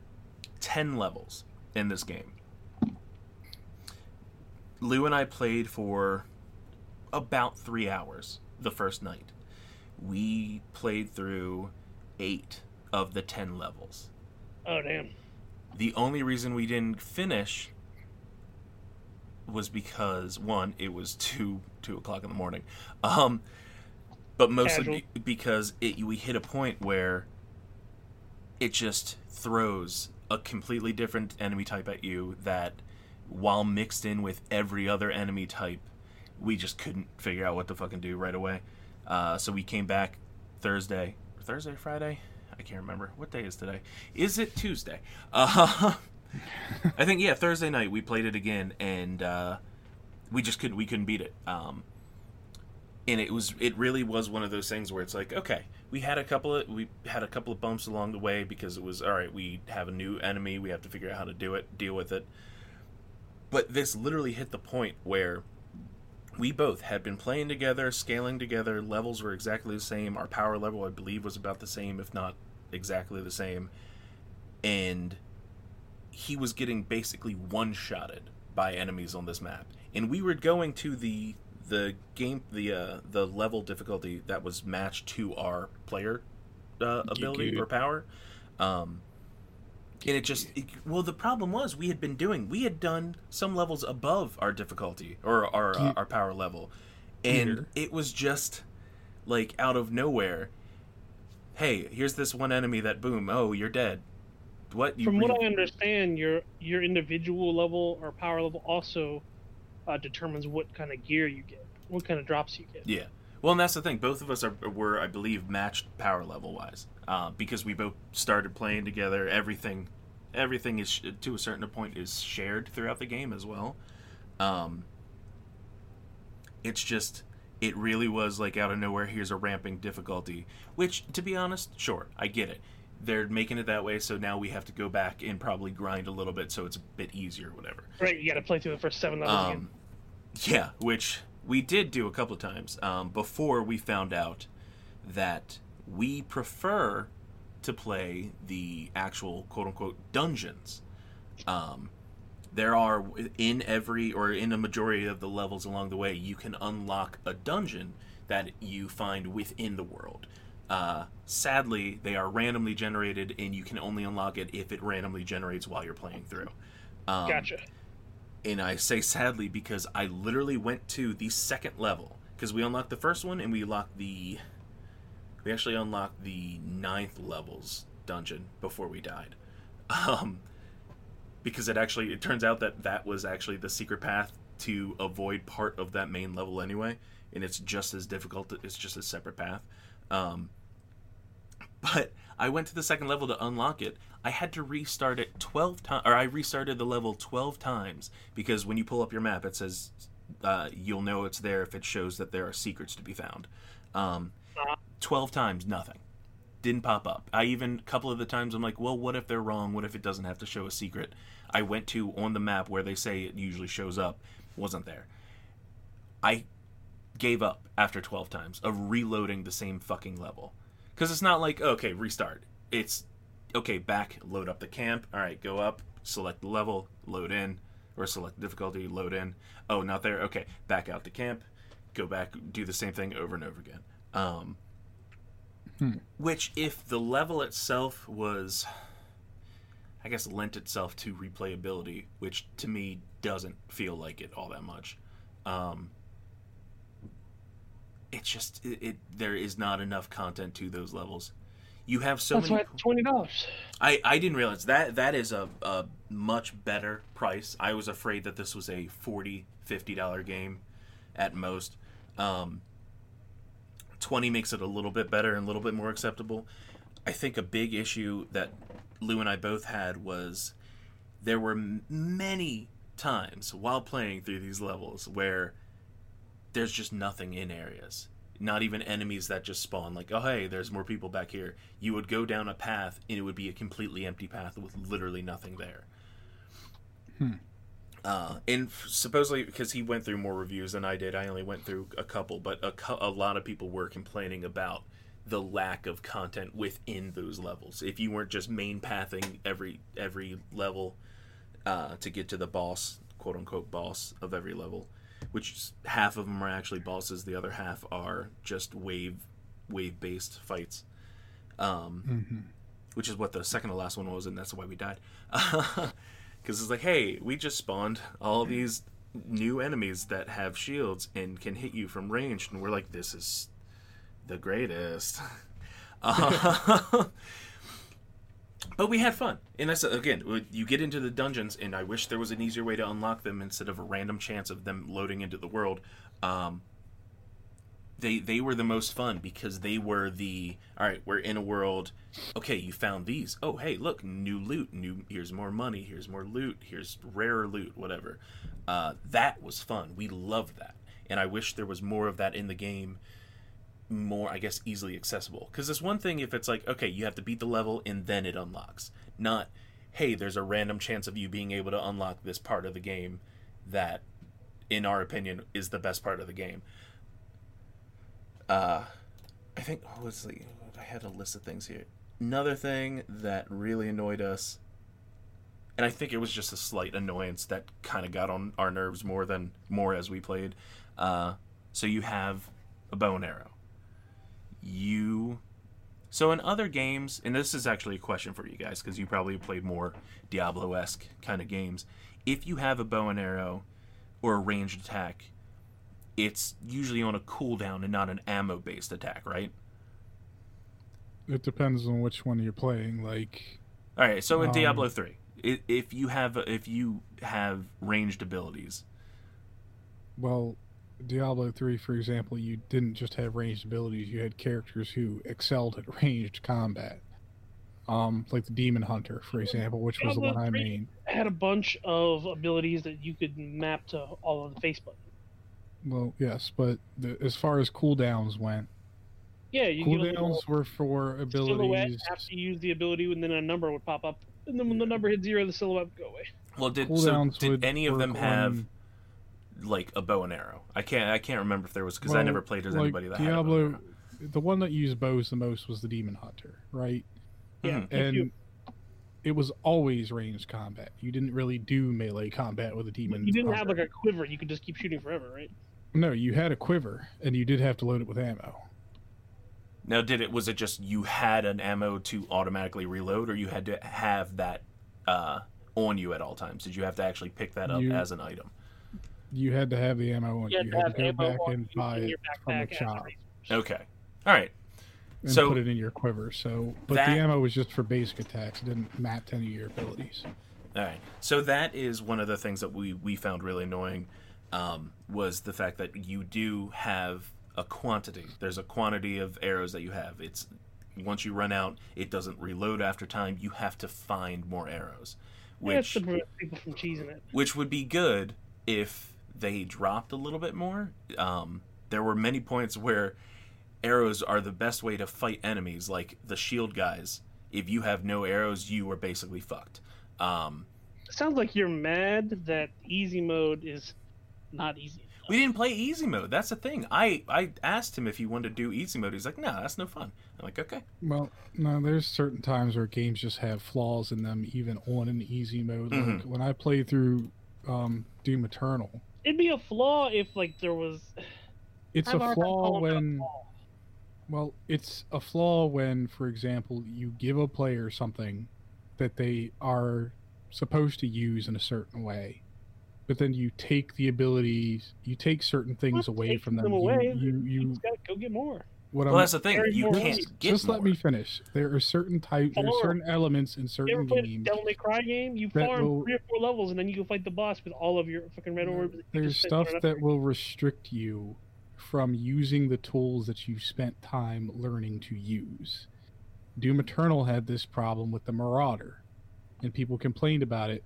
ten levels in this game. Lou and I played for about three hours the first night. We played through eight of the ten levels. Oh damn. The only reason we didn't finish was because one, it was two two o'clock in the morning, um, but mostly Casual. be- because it, we hit a point where it just throws a completely different enemy type at you that, while mixed in with every other enemy type, we just couldn't figure out what to fucking do right away. Uh, so we came back Thursday, Thursday, Friday. I can't remember what day is today. Is it Tuesday? Uh, I think yeah, Thursday night we played it again, and uh, we just couldn't we couldn't beat it. Um, and it was it really was one of those things where it's like okay, we had a couple of we had a couple of bumps along the way because it was all right. We have a new enemy, we have to figure out how to do it, deal with it. But this literally hit the point where we both had been playing together, scaling together. Levels were exactly the same. Our power level, I believe, was about the same, if not exactly the same. And he was getting basically one-shotted by enemies on this map, and we were going to the the game the uh, the level difficulty that was matched to our player uh, ability or power. Um, and it just it, well the problem was we had been doing we had done some levels above our difficulty or our uh, our power level and Here. it was just like out of nowhere hey here's this one enemy that boom oh you're dead what you From what I understand, your your individual level or power level also uh, determines what kind of gear you get, what kind of drops you get. yeah Well, and that's the thing. Both of us are were, I believe, matched power level wise, uh, because we both started playing together. Everything, everything is to a certain point is shared throughout the game as well. Um, it's just, it really was like out of nowhere. Here's a ramping difficulty, which, to be honest, sure, I get it. They're making it that way, so now we have to go back and probably grind a little bit, so it's a bit easier, whatever. Right, you got to play through the first seven levels again. Um, yeah, which we did do a couple of times um, before we found out that we prefer to play the actual quote unquote dungeons. Um, there are in every or in a majority of the levels along the way, you can unlock a dungeon that you find within the world. Uh, sadly, they are randomly generated, and you can only unlock it if it randomly generates while you're playing through. Um, Gotcha. and I say sadly because I literally went to the second level because we unlocked the first one and we locked the we actually unlocked the ninth levels dungeon before we died um because it actually it turns out that that was actually the secret path to avoid part of that main level anyway and it's just as difficult it's just a separate path um but I went to the second level to unlock it. I had to restart it 12 times, or I restarted the level 12 times because when you pull up your map, it says uh, you'll know it's there if it shows that there are secrets to be found. Um, 12 times, nothing. Didn't pop up. I even, a couple of the times, I'm like, well, what if they're wrong? What if it doesn't have to show a secret? I went to on the map where they say it usually shows up, wasn't there. I gave up after 12 times of reloading the same fucking level. Because it's not like, okay, restart. It's, okay, back, load up the camp. All right, go up, select the level, load in, or select difficulty, load in. Oh, not there? Okay, back out to camp, go back, do the same thing over and over again. Um, Which, if the level itself was, I guess, lent itself to replayability, which to me doesn't feel like it all that much. Um, it's just it, it there is not enough content to those levels you have so That's many twenty dollars. I, I didn't realize that that is a, a much better price i was afraid that this was a 40 50 dollar game at most um, 20 makes it a little bit better and a little bit more acceptable i think a big issue that lou and i both had was there were many times while playing through these levels where there's just nothing in areas. Not even enemies that just spawn, like, oh, hey, there's more people back here. You would go down a path, and it would be a completely empty path with literally nothing there. Uh, and f- supposedly, because he went through more reviews than I did, I only went through a couple, but a, a lot of people were complaining about the lack of content within those levels. If you weren't just main pathing every every level uh, to get to the boss, quote unquote boss of every level, which is- half of them are actually bosses, the other half are just wave wave based fights. Um, Which is what the second to last one was, and that's why we died. Because it's like, hey, we just spawned all these new enemies that have shields and can hit you from range, and we're like, this is the greatest. Uh, but we had fun, and that's again, you get into the dungeons, and I wish there was an easier way to unlock them instead of a random chance of them loading into the world. Um, they they were the most fun because they were the all right. We're in a world. Okay, you found these. Oh, hey, look, new loot. New here's more money. Here's more loot. Here's rarer loot. Whatever. Uh, that was fun. We loved that, and I wish there was more of that in the game more i guess easily accessible. Because it's one thing if it's like okay you have to beat the level and then it unlocks. Not hey there's a random chance of you being able to unlock this part of the game that in our opinion is the best part of the game. Uh i think oh, let's i had a list of things here. Another thing that really annoyed us and i think it was just a slight annoyance that kind of got on our nerves more than more as we played uh so you have a bow and arrow you so in other games and this is actually a question for you guys because you probably played more diablo-esque kind of games if you have a bow and arrow or a ranged attack it's usually on a cooldown and not an ammo based attack right It depends on which one you're playing. Like, all right so in Um, diablo 3 if you have if you have ranged abilities well, Diablo 3, for example, you didn't just have ranged abilities, you had characters who excelled at ranged combat. Um, like the Demon Hunter, for example, which was the Diablo one I 3 made. had a bunch of abilities that you could map to all of the face buttons. Well, yes, but the, as far as cooldowns went, Yeah, you get a little cooldowns were for silhouette abilities. after you use the ability, and then a number would pop up, and then when the number hit zero, the silhouette would go away. Well, did so did any of them have on- like a bow and arrow? I can't I can't remember if there was because I never played as like anybody that had a bow and Diablo, the one that used bows the most was the Demon Hunter, right? Yeah, Mhm. and you, it was always ranged combat. You didn't really do melee combat with a demon. you didn't have like a quiver, you could just keep shooting forever, right? No, you had a quiver, and you did have to load it with ammo. Now, did it was it just you had an ammo to automatically reload, or you had to have that uh, on you at all times? Did you have to actually pick that up You- as an item? You had to have the ammo, and You you had had, to to go ammo back and buy it from the shop. Okay, all right. and So- put it in your quiver. So, but That- the ammo was just for basic attacks. It didn't map to any of your abilities. All right. So that is one of the things that we we found really annoying um, was the fact that you do have a quantity. There's a quantity of arrows that you have. It's once you run out, it doesn't reload after time. You have to find more arrows, Yeah, it's which to people from cheesing it. which would be good if they dropped a little bit more. Um, there were many points where arrows are the best way to fight enemies, like the shield guys. If you have no arrows, you are basically fucked. Um, Sounds like you're mad that easy mode is not easy. we didn't play easy mode. That's the thing. I I asked him if he wanted to do easy mode. He's like, no, that's no fun. I'm like, okay. Well, no, there's certain times where games just have flaws in them, even on an easy mode. Like Mhm. when I played through um, Doom Eternal, It'd be a flaw if like there was. it's a flaw when. Well, it's a flaw when, for example, you give a player something that they are supposed to use in a certain way, but then you take the abilities, you take certain things away from them. them You- away. You, You you, just gotta go get more. What Well, I'm, that's the thing. Very You more can't easy. get just let me finish. There are certain types, there are certain elements in You ever certain played a games. Devil May Cry game? You that farm will- three or four levels, and then you go fight the boss with all of your fucking red orbs. There's stuff on that will restrict you from using the tools that you spent time learning to use. Doom Eternal had this problem with the Marauder, and people complained about it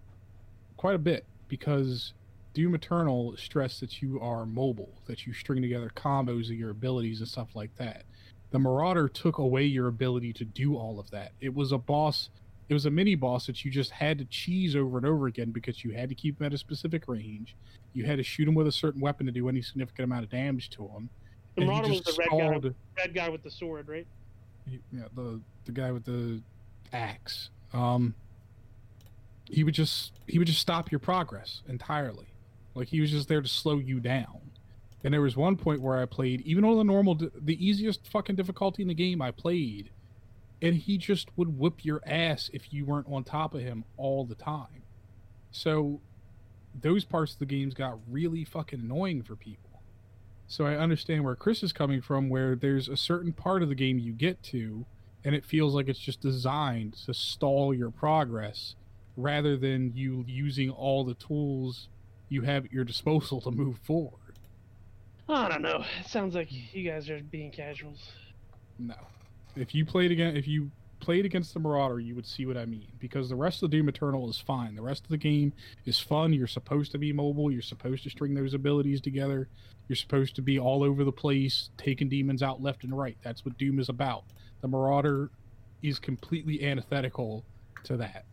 quite a bit because Doom Eternal stressed that you are mobile, that you string together combos of your abilities and stuff like that. The Marauder took away your ability to do all of that. It was a boss, it was a mini boss that you just had to cheese over and over again because you had to keep him at a specific range. You had to shoot him with a certain weapon to do any significant amount of damage to him. The Marauder was the red guy, stalled- red guy with the sword, right? yeah, the the guy with the axe. Um, he would just he would just stop your progress entirely. Like he was just there to slow you down. And there was one point where I played, even on the normal, the easiest fucking difficulty in the game I played, and he just would whip your ass if you weren't on top of him all the time. So those parts of the games got really fucking annoying for people. So I understand where Chris is coming from, where there's a certain part of the game you get to, and it feels like it's just designed to stall your progress rather than you using all the tools you have at your disposal to move forward. I don't know. It sounds like you guys are being casuals. No. If you played again if you played against the Marauder, you would see what I mean. Because the rest of Doom Eternal is fine. The rest of the game is fun. You're supposed to be mobile. You're supposed to string those abilities together. You're supposed to be all over the place, taking demons out left and right. That's what Doom is about. The Marauder is completely antithetical to that.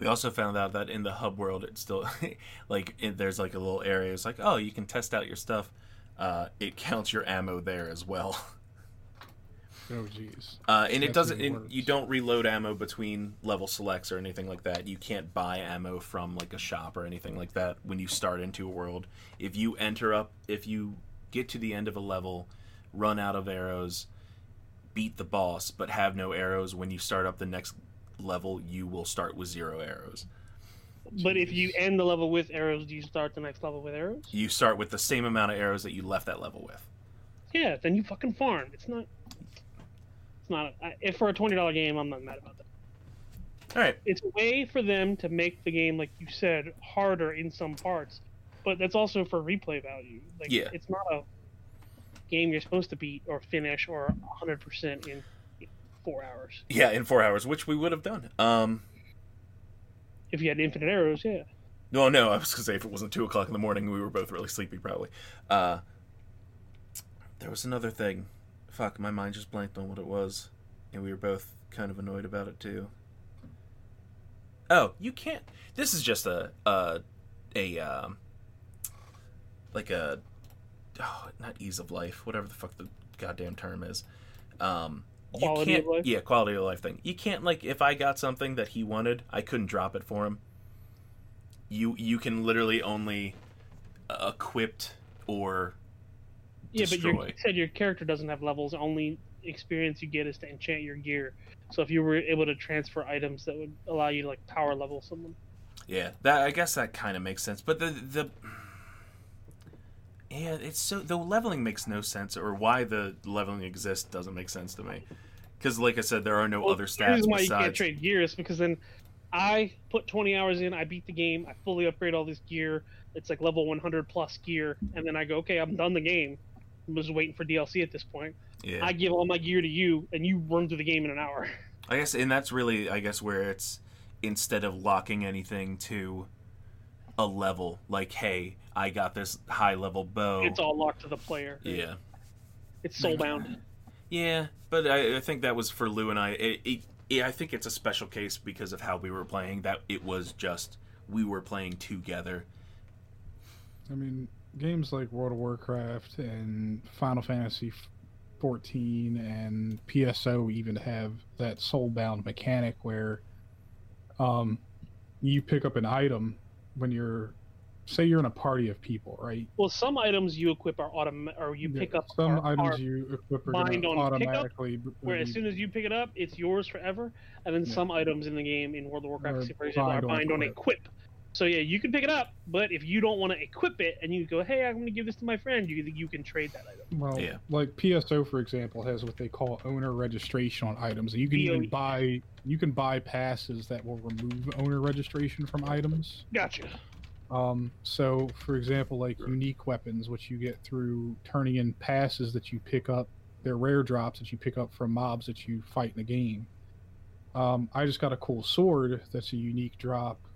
We also found out that in the hub world, it's still like it, there's like a little area. It's like, oh, you can test out your stuff. Uh, it counts your ammo there as well. Oh jeez. Uh, and it doesn't. And you don't reload ammo between level selects or anything like that. You can't buy ammo from like a shop or anything like that when you start into a world. If you enter up, if you get to the end of a level, run out of arrows, beat the boss, but have no arrows, when you start up the next level, you will start with zero arrows. But if you end the level with arrows, do you start the next level with arrows? You start with the same amount of arrows that you left that level with. Yeah, then you fucking farm. It's not. It's not. I- If for a twenty dollar game, I'm not mad about that. All right. It's a way for them to make the game, like you said, harder in some parts, but that's also for replay value. Like, Yeah. it's not a game you're supposed to beat or finish or 100% in four hours. Yeah, in four hours, which we would have done. Um, If you had infinite arrows, yeah. no, no, I was gonna say if it wasn't two o'clock in the morning, we were both really sleepy, probably. Uh, there was another thing. Fuck, my mind just blanked on what it was, and we were both kind of annoyed about it too. Oh, you can't. This is just a a a um, like a oh, not ease of life, whatever the fuck the goddamn term is. Um, you Quality can't, of life? yeah, quality of life thing. You can't like if I got something that he wanted, I couldn't drop it for him. You you can literally only equipped or Yeah, but you said your character doesn't have levels. Only experience you get is to enchant your gear. So if you were able to transfer items, that would allow you to like power level someone. Yeah, that I guess that kind of makes sense. But the the yeah, it's so the leveling makes no sense, or why the leveling exists doesn't make sense to me. Because, like I said, there are no Well, other The stats reason why you can't trade gear is because then I put 20 hours in, I beat the game, I fully upgrade all this gear. It's like level 100 plus gear, and then I go, okay, I'm done the game. I'm just waiting for DLC at this point. Yeah, I give all my gear to you, and you run through the game in an hour. I guess, and that's really, I guess, where it's instead of locking anything to a level, like, hey, I got this high level bow. It's all locked to the player. yeah, It's soulbound. yeah, but I, I think that was for Lou and I. It, it, yeah, I think it's a special case because of how we were playing. That it was just we were playing together. I mean, games like World of Warcraft and Final Fantasy 14 and PSO even have that soulbound mechanic where um, you pick up an item when you're, say, you're in a party of people, right? Well, some items you equip are automatic, or you pick up some are, items are- you equip are bind gonna on pickup, automatically. b- where as soon as you pick it up, it's yours forever. And then Yeah. some items in the game in World of Warcraft, Or for example, are bind on bind on equip. equip. So yeah, you can pick it up, but if you don't want to equip it and you go, hey, I'm going to give this to my friend, you you can trade that item. Well, Yeah. like PSO, for example, has what they call owner registration on items. And you can even buy you can buy passes that will remove owner registration from items. Gotcha. Um, so, for example, like unique weapons, which you get through turning in passes that you pick up, they're rare drops that you pick up from mobs that you fight in the game. Um, I just got a cool sword that's a unique drop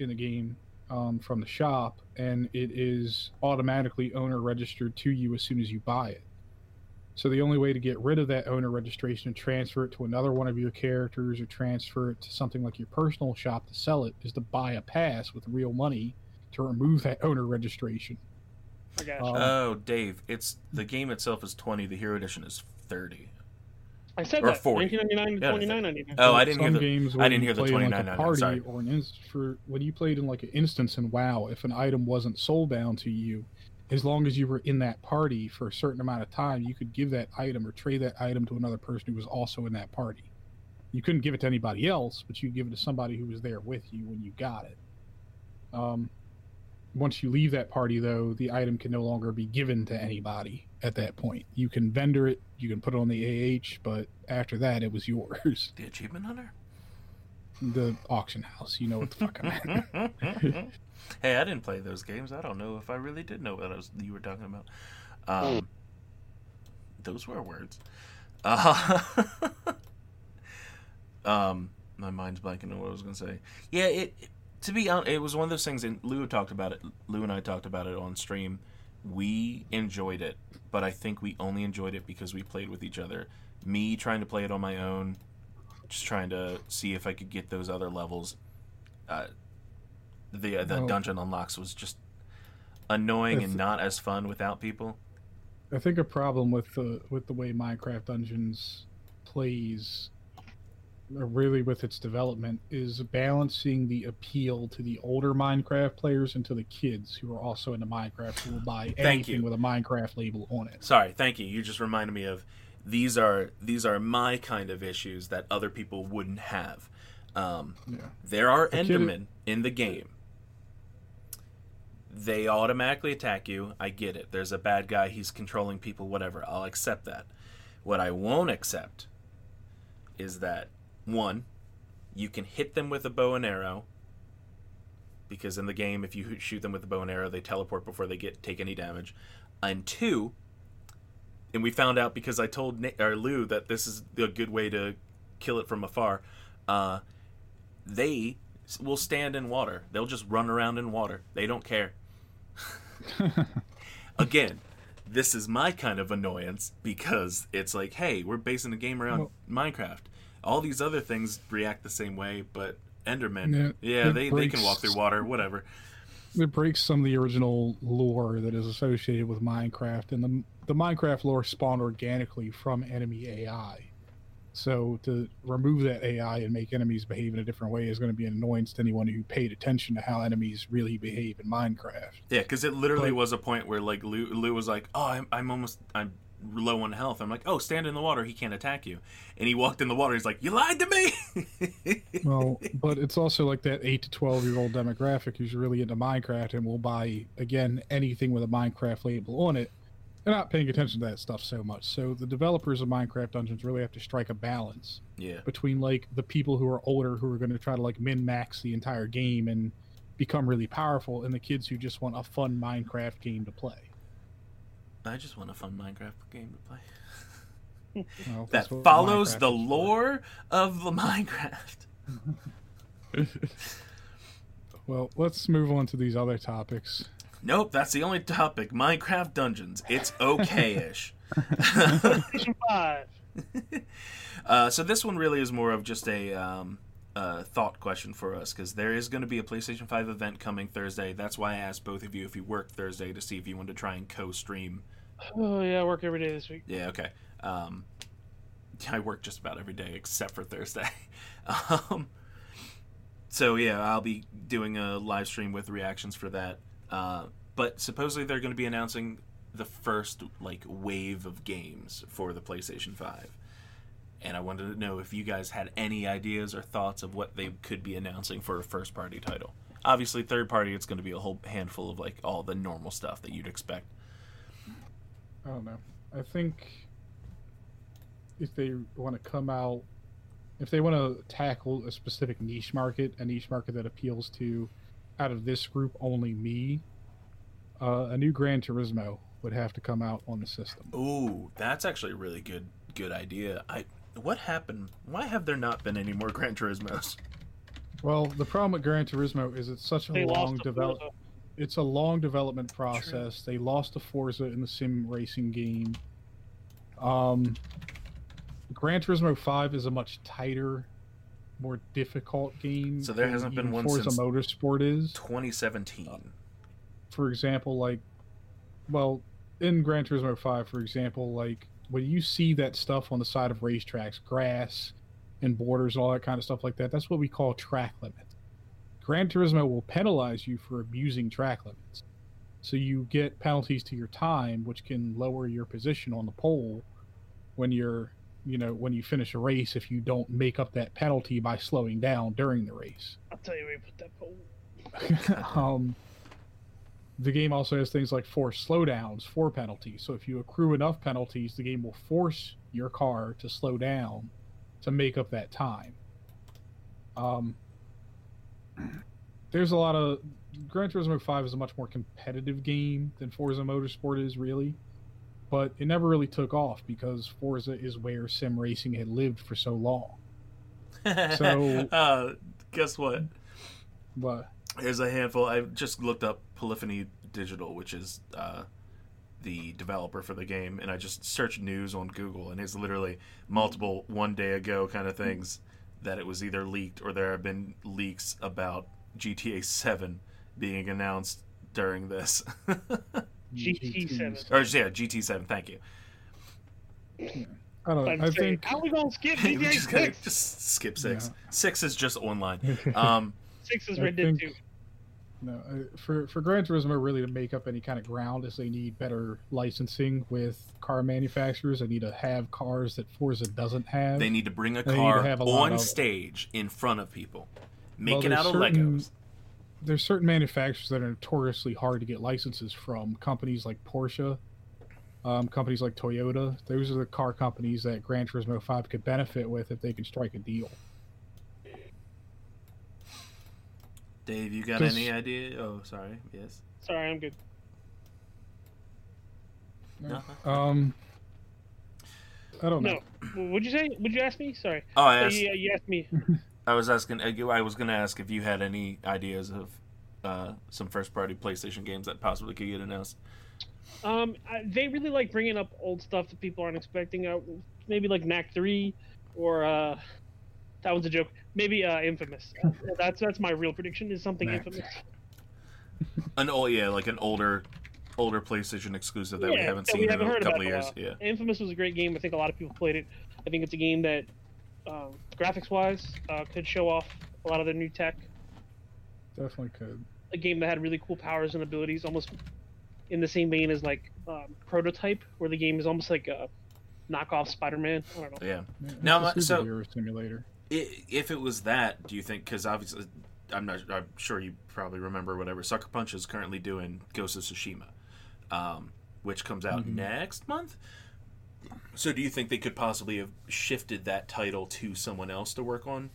in the game um, from the shop, and it is automatically owner registered to you as soon as you buy it. So the only way to get rid of that owner registration and transfer it to another one of your characters or transfer it to something like your personal shop to sell it is to buy a pass with real money to remove that owner registration. I gotcha. Um, Oh, Dave, it's the game itself is twenty. The hero edition is thirty. I said or that. 40. 1999 to Yeah, 29.99. Oh, I didn't hear some the. games I didn't you hear the play in, like, 29.99, party sorry. or an inst- for when you played in like an instance in WoW, if an item wasn't soulbound to you, as long as you were in that party for a certain amount of time, you could give that item or trade that item to another person who was also in that party. You couldn't give it to anybody else, but you give it to somebody who was there with you when you got it. Um, once you leave that party, though, the item can no longer be given to anybody at that point. You can vendor it, you can put it on the AH, but after that, it was yours. The achievement hunter. The auction house, you know what the fuck I'm meant. hey, I didn't play those games. I don't know if I really did know what I was, you were talking about. Um, those were words. Uh, um, my mind's blanking on what I was going to say. Yeah, it. To be honest, it was one of those things, and Lou talked about it. Lou and I talked about it on stream. We enjoyed it, but I think we only enjoyed it because we played with each other. Me trying to play it on my own, just trying to see if I could get those other levels. Uh, the uh, the dungeon unlocks was just annoying If- and not as fun without people. I think a problem with the with the way Minecraft Dungeons plays, really with its development, is balancing the appeal to the older Minecraft players and to the kids who are also into Minecraft who will buy anything you. with a Minecraft label on it. Sorry, thank you. You just reminded me of these are these are my kind of issues that other people wouldn't have. Um, Yeah. there are kid- Endermen in the game. They automatically attack you. I get it. There's a bad guy. He's controlling people. Whatever. I'll accept that. What I won't accept is that one, you can hit them with a bow and arrow, because in the game, if you shoot them with a bow and arrow, they teleport before they get take any damage. And two, and we found out because I told Na- or Lou that this is a good way to kill it from afar. Uh, they will stand in water. They'll just run around in water. They don't care. Again, this is my kind of annoyance because it's like, hey, we're basing the game around Well- Minecraft. All these other things react the same way, but Endermen, Yeah, yeah, they, they can walk through water, whatever. it breaks some of the original lore that is associated with Minecraft, and the the Minecraft lore spawned organically from enemy AI. So to remove that AI and make enemies behave in a different way is going to be an annoyance to anyone who paid attention to how enemies really behave in Minecraft. Yeah, because it literally But- was a point where like Lou, Lou was like, "Oh, I'm, I'm almost I'm low on health." I'm like, "Oh, stand in the water. He can't attack you." And he walked in the water. He's like, "You lied to me." Well, but it's also like that eight to twelve year old demographic who's really into Minecraft and will buy again anything with a Minecraft label on it. They're not paying attention to that stuff so much. So the developers of Minecraft Dungeons really have to strike a balance yeah, between like the people who are older who are going to try to like min max the entire game and become really powerful, and the kids who just want a fun Minecraft game to play. I just want a fun Minecraft game to play Well, that follows Minecraft the is for. lore of the Minecraft. Well, let's move on to these other topics. Nope, that's the only topic. Minecraft Dungeons. It's okay-ish. Uh, so this one really is more of just a um, uh, thought question for us because there is going to be a PlayStation 5 event coming Thursday. That's why I asked both of you if you work Thursday to see if you wanted to try and co-stream. Oh yeah, I work every day this week. Yeah, okay. Um, I work just about every day except for Thursday. um, so yeah, I'll be doing a live stream with reactions for that. Uh, but supposedly they're going to be announcing the first like wave of games for the PlayStation 5. And I wanted to know if you guys had any ideas or thoughts of what they could be announcing for a first party title. Obviously, third party, it's going to be a whole handful of like all the normal stuff that you'd expect. I don't know. I think if they want to come out, if they want to tackle a specific niche market, a niche market that appeals to, out of this group, only me, uh, a new Gran Turismo would have to come out on the system. Ooh, that's actually a really good good idea. I what happened? Why have there not been any more Gran Turismos? Well, the problem with Gran Turismo is it's such a They long lost the develop. It's a long development process. They lost to Forza in the sim racing game. Um, Gran Turismo Five is a much tighter, more difficult game. So there hasn't been one Forza since- Motorsport is. 2017. For example, like, well, in Gran Turismo Five, for example, like when you see that stuff on the side of racetracks, grass and borders, all that kind of stuff like that, that's what we call track limit. Gran Turismo will penalize you for abusing track limits. So you get penalties to your time, which can lower your position on the pole when you're, you know, when you finish a race if you don't make up that penalty by slowing down during the race. I'll tell you where you put that pole. um, the game also has things like forced slowdowns for penalties. So if you accrue enough penalties, the game will force your car to slow down to make up that time. Um, there's a lot of Gran Turismo 5 is a much more competitive game than Forza Motorsport is really, but it never really took off because Forza is where sim racing had lived for so long. So- uh, guess what? But There's a handful. I just looked up Polyphony Digital, which is uh, the developer for the game, and I just searched news on Google, and it's literally multiple one day ago kind of things that it was either leaked or there have been leaks about GTA 7 being announced during this. GT7. or yeah, GT 7. Thank you. I don't know. I'm I saying, think how we gonna skip GTA just, Six? just skip six. Yeah. Six is just online. Um, Six is I Red think- Two. No, uh, for for Gran Turismo really to make up any kind of ground is they need better licensing with car manufacturers. They need to have cars that Forza doesn't have. they need to bring a They need to car have a lot on of- stage in front of people. Make Well, it out of certain- Legos. There's certain manufacturers that are notoriously hard to get licenses from. Companies like Porsche, um, companies like Toyota. Those are the car companies that Gran Turismo Five could benefit with if they can strike a deal. Dave, you got any idea? Oh, sorry. Yes. Sorry, I'm good. No. Um, I don't know. No, would you say? Would you ask me? Sorry. Oh, I Oh, asked. yeah, you asked me. I was asking. I was going to ask if you had any ideas of uh, some first-party PlayStation games that possibly could get announced. Um, I, they really like bringing up old stuff that people aren't expecting. Uh, maybe like Knack Three, or uh, that was a joke. Maybe uh, Infamous. that's that's my real prediction. Is something Knack. Infamous. An old, yeah, like an older, older PlayStation exclusive that we haven't that seen we in haven't a heard couple of in a years. while. Yeah. Infamous was a great game. I think a lot of people played it. I think it's a game that, um, graphics-wise, uh, could show off a lot of the new tech. Definitely could. A game that had really cool powers and abilities, almost in the same vein as like um, Prototype, where the game is almost like a knockoff Spider-Man. I don't know. Yeah. Yeah, Now, a my- so- simulator. I if it was that, do you think? Because obviously, I'm not. I'm sure you probably remember whatever. Sucker Punch is currently doing Ghost of Tsushima, um, which comes out Mhm. next month. So, do you think they could possibly have shifted that title to someone else to work on?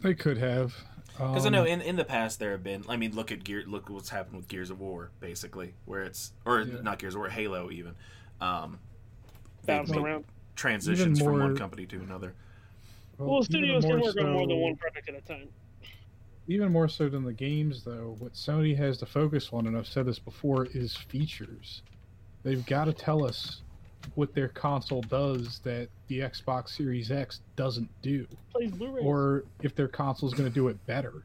They could have. Because I know Um, in, in the past there have been. I mean, look at Gear. Look what's happened with Gears of War, basically, where it's or Yeah. not Gears of War, Halo even. Um, they Bouncing make around. Transitions from one company to another. Well, even studios can more work on more than so- one project at a time. Even more so than the games, though, what Sony has to focus on, and I've said this before, is features. They've got to tell us what their console does that the Xbox Series X doesn't do, Plays Blu-rays. or if their console is going to do it better.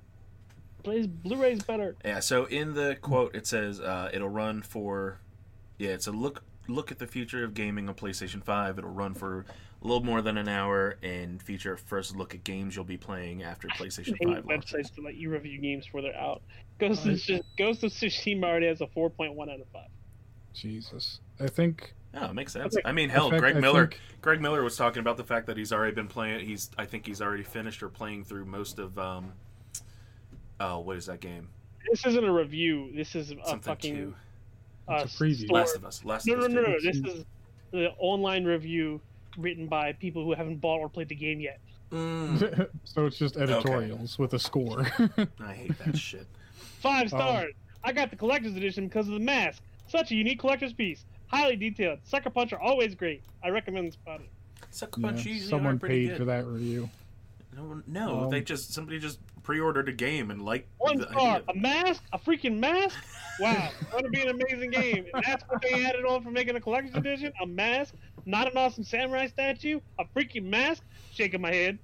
plays Blu-rays better. Yeah. So in the quote, it says uh, it'll run for. Yeah, it's a look look at the future of gaming on PlayStation Five. It'll run for a little more than an hour and feature a first look at games you'll be playing after PlayStation I hate Five launches. websites to let you review games before they're out. Ghost of, Right. Ghost of Tsushima already has a 4.1 out of 5. Jesus, I think. Oh, it makes sense. I mean, hell, fact, Greg I Miller. think- Greg Miller was talking about the fact that he's already been playing. He's, I think he's already finished or playing through most of. Um, oh, what is that game? This isn't a review. This is a Something fucking two. Uh, It's a preview. store- Last of Us. Last No, of no, Us. no, no. This is the online review written by people who haven't bought or played the game yet. Mm, so it's just editorials with a score. I hate that shit. Five Um, stars. I got the collector's edition because of the mask. Such a unique collector's piece. Highly detailed. Sucker Punch are always great. I recommend this product. Sucker Yeah, Punch usually someone are pretty paid good. for that review. No, no, Um, they just somebody just pre-ordered a game and like One the star. idea. A mask? A freaking mask? Wow. That'd be an amazing game. And that's what they added on for making a collector's edition? A mask? Not an awesome samurai statue? A freaking mask? Shaking my head.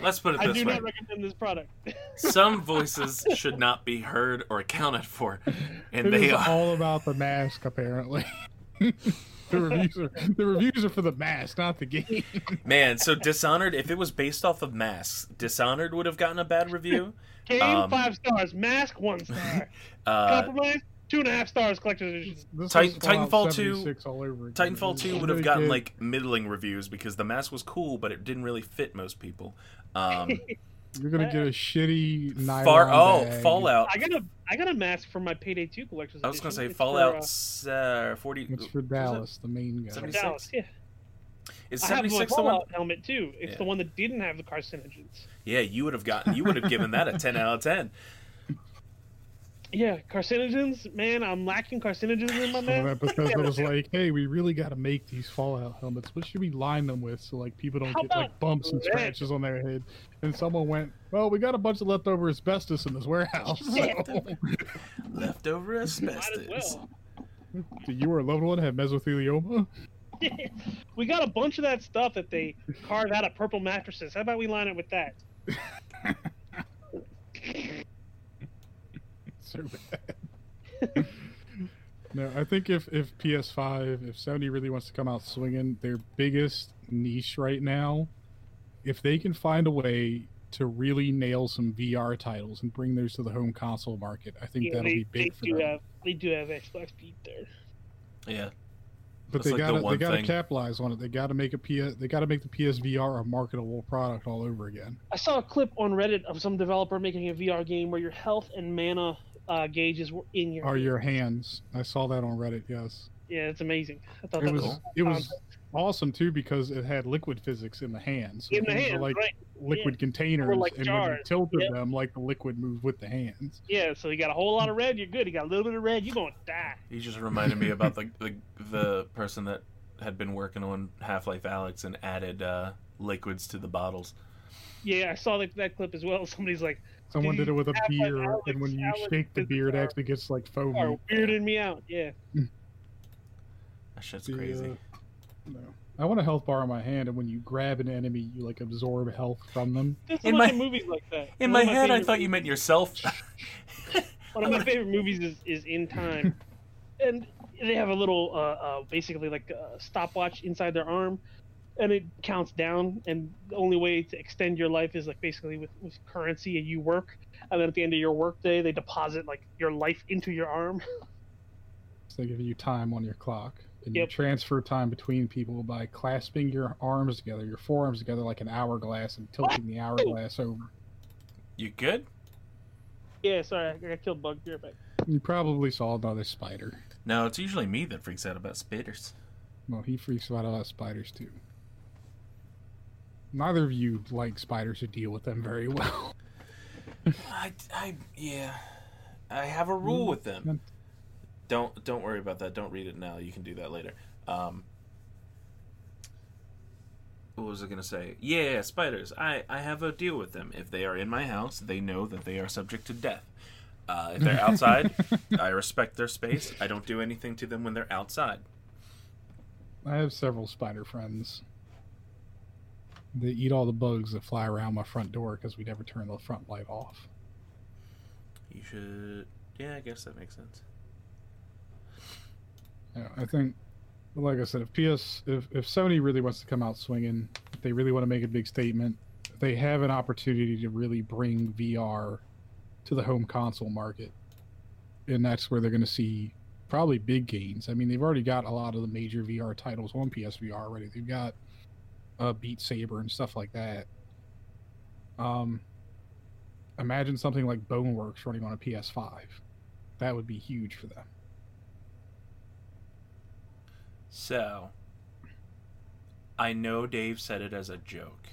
Let's put it this way. I do way: not recommend this product. some voices should not be heard or accounted for, and It they is are. all about the mask, apparently. the reviews are the reviews are for the mask, not the game. Man, so Dishonored, if it was based off of masks, Dishonored would have gotten a bad review. Game, Um, five stars. Mask, one star. Uh, Compromise, two and a half stars collector's edition. Titan- is Titanfall 2 76 all over again. Titanfall 2 would really have gotten good. like middling reviews because the mask was cool, but it didn't really fit most people. Um, You're gonna get a shitty nylon far oh bag. Fallout. I got a I got a mask for my Payday 2 collector's I was gonna say. It's Fallout uh, uh, 40. It's for was it? Dallas, the main guy. for 76? Dallas, yeah. Is I have my 76 the one? Fallout helmet too. It's Yeah. the one that didn't have the carcinogens. Yeah, you would have gotten. You would have given that a 10 out of 10. Yeah, carcinogens, man. I'm lacking carcinogens in my And mask. that Bethesda was like, "Hey, we really got to make these Fallout helmets. What should we line them with so like people don't How get like about bumps and scratches on their head?" And someone went, "Well, we got a bunch of leftover asbestos in this warehouse. So, Leftover Might as asbestos. well. do you or a loved one have mesothelioma?" we got a bunch of that stuff that they carve out of purple mattresses. How about we line it with that? so bad. no, I think if if PS5, if Sony really wants to come out swinging, their biggest niche right now, if they can find a way to really nail some VR titles and bring those to the home console market, I think Yeah, that'll they, be big they for do them. have they do have Xbox Beat there. Yeah. but that's they like gotta one they gotta thing. capitalize on it. They gotta make a PS they gotta make the PSVR a marketable product all over again. I saw a clip on Reddit of some developer making a VR game where your health and mana uh, gauges were in your. Are your hands? I saw that on Reddit. Yes, Yeah, it's amazing. I thought it that was was. it was concept. Awesome too because it had liquid physics in the hands. So In the hands, like right? liquid containers, like and when you jars. tilted Yep. them, like the liquid moved with the hands. Yeah, so you got a whole lot of red, you're good. You got a little bit of red, you're gonna die. He just reminded me about the, the the person that had been working on Half Life Alyx and added uh, liquids to the bottles. Yeah, I saw that, that clip as well. Somebody's like, Someone did it with a beer, Alyx- and when you Alyx shake the physics beer, it actually gets like foamy. are me out. Yeah. That shit's The, crazy. uh, no. I want a health bar on my hand, and when you grab an enemy, you like absorb health from them. There's a In bunch my- of movies like that. In One my head, I favorite thought you meant yourself. One of my favorite movies is, is In Time, and they have a little, uh, uh, basically like a stopwatch inside their arm, and it counts down. And the only way to extend your life is like basically with, with currency, and you work, and then at the end of your workday, they deposit like your life into your arm. So they give you time on your clock, and Yep. you transfer time between people by clasping your arms together, your forearms together like an hourglass, and tilting the hourglass over. you good? yeah, sorry, I got killed. Bug, you're back. You probably saw another spider. No, it's usually me that freaks out about spiders. Well, he freaks out about spiders too. Neither of you like spiders or deal with them very well. I, I, yeah, I have a rule with them. Don't don't worry about that. Don't read it now. You can do that later. Um, what was I gonna say? Yeah, spiders. I I have a deal with them. If they are in my house, they know that they are subject to death. Uh, if they're outside, I respect their space. I don't do anything to them when they're outside. I have several spider friends. They eat all the bugs that fly around my front door because we never turn the front light off. You should. Yeah, I guess that makes sense. Yeah, I think, like I said, if PS, if, if Sony really wants to come out swinging, if they really want to make a big statement, they have an opportunity to really bring VR to the home console market, and that's where they're going to see probably big gains. I mean, they've already got a lot of the major VR titles on PSVR already. They've got uh, Beat Saber and stuff like that. Um, imagine something like Boneworks running on a PS5. That would be huge for them. So, I know Dave said it as a joke,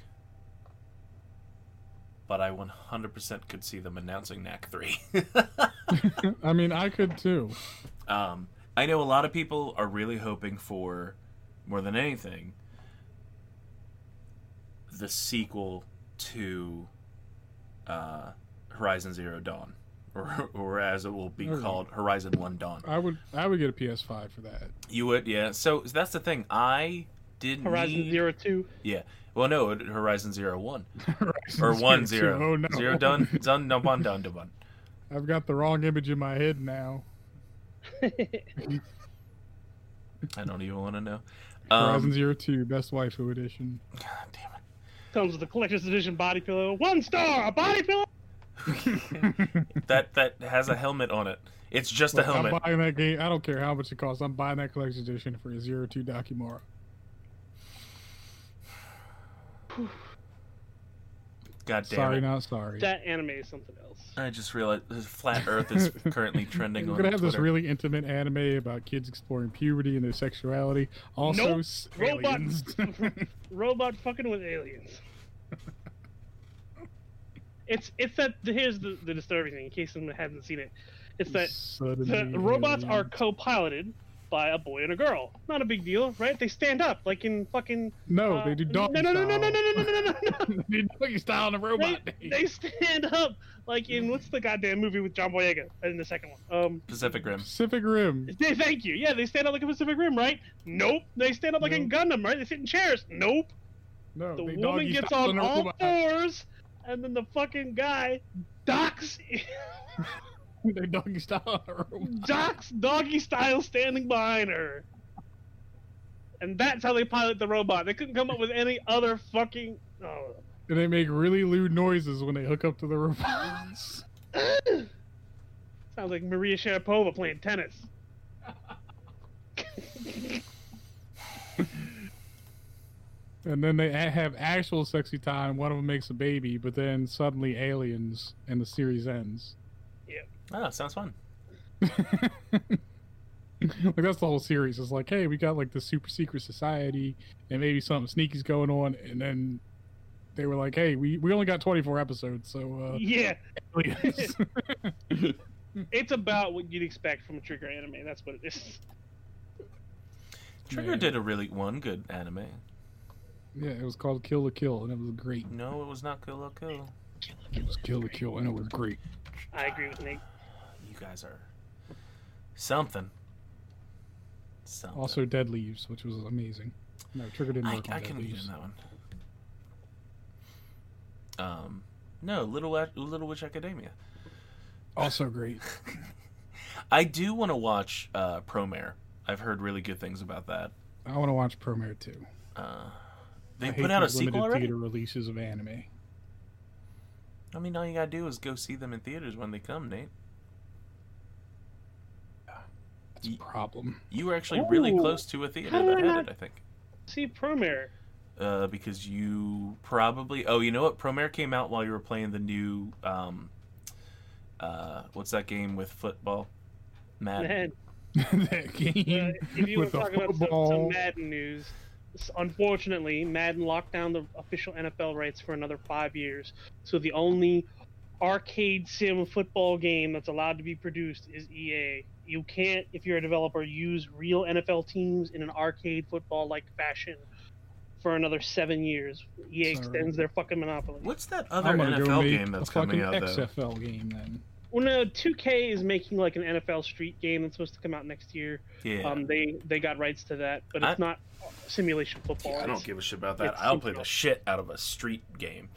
but I 100% could see them announcing Knack 3. I mean, I could too. um, I know a lot of people are really hoping for, more than anything, the sequel to uh, Horizon Zero Dawn, or, or as it will be Okay. called, Horizon One Dawn. I would I would get a PS5 for that. You would, yeah. So that's the thing. I didn't Horizon need... Zero Two. Well, no, Horizon Zero One. Horizon or one Zero zero. Two. Oh no. Zero done done no one done done. I've got the wrong image in my head now. I don't even want to know. Horizon Um, Zero Two, Best Waifu Edition. God damn it! Comes with a collector's edition body pillow. One star, a body pillow. It. That that has a helmet on it. It's just a helmet. I'm buying that game. I don't care how much it costs. I'm buying that collector's edition for a Zero Two Dakimura. God damn Sorry, it. not sorry. That anime is something else. I just realized flat Earth is currently trending on this. We're gonna have this really intimate anime about kids exploring puberty and their sexuality. Also, Nope. s- Robot- Robot fucking with aliens. It's it's that here's the, the disturbing thing in case someone hasn't seen it. It's that Suddenly the robots are co-piloted by a boy and a girl. Not a big deal, right? They stand up like in fucking. No, uh, they do no, doggy no, no, no, no, no, style. no, no, no, no, no. they do doggy style on the robot. They, they stand up like in what's the goddamn movie with John Boyega in the second one? Um, Pacific Rim. Pacific Rim. they, thank you. Yeah, they stand up like a Pacific Rim, right? Nope. They stand up like in Gundam, right? They sit in chairs. Nope. No, The they woman doggy gets style on the all robot. fours, and then the fucking guy docks they doggy style on the robot. docks doggy style standing behind her. And that's how they pilot the robot. They couldn't come up with any other fucking. Oh. And they make really lewd noises when they hook up to the robots. Sounds like Maria Sharapova playing tennis. and then they have actual sexy time. One of them makes a baby, but then suddenly aliens, and the series ends. Ah, sounds fun. like that's the whole series. It's like, hey, we got like the super secret society, and maybe something sneaky's going on, and then they were like, hey, we, we only got 24 episodes, so uh, Yeah, aliens. it's about what you'd expect from a Trigger anime. That's what it is. Trigger Yeah. did a really one good anime. Yeah, it was called Kill la Kill, and it was great. No, it was not Kill la Kill. It was Kill la Kill, and it was great. I agree with Nate. You guys are something. Something. Also, Dead Leaves, which was amazing. No, Trigger didn't I, work on I Dead couldn't get Leaves. in that one. Um, no, Little Little Witch Academia. Also great. I do want to watch uh, Promare. I've heard really good things about that. I want to watch Promare too. Uh, I they hate put out a sequel already. theater releases of anime. I mean, all you gotta do is go see them in theaters when they come, Nate. That's a problem. You were actually really close to a theater how that I had not- it, I think. See, Promare. Uh, because you probably. Oh, you know what? Promare came out while you were playing the new. Um, uh, what's that game with football? Madden. Man, that game uh, if you want with to the talk about some, football. some Madden news, s- unfortunately, Madden locked down the official NFL rights for another five years. So the only arcade sim football game that's allowed to be produced is EA. You can't, if you're a developer, use real NFL teams in an arcade football-like fashion for another seven years. EA Sorry. extends their fucking monopoly. What's that other I'm gonna go NFL game that's coming fucking out though? XFL game then. Well, no, 2K is making like an NFL Street game that's supposed to come out next year. Yeah. Um, they they got rights to that, but it's I- not simulation football. I don't give a shit about that. I'll play the shit out of a street game.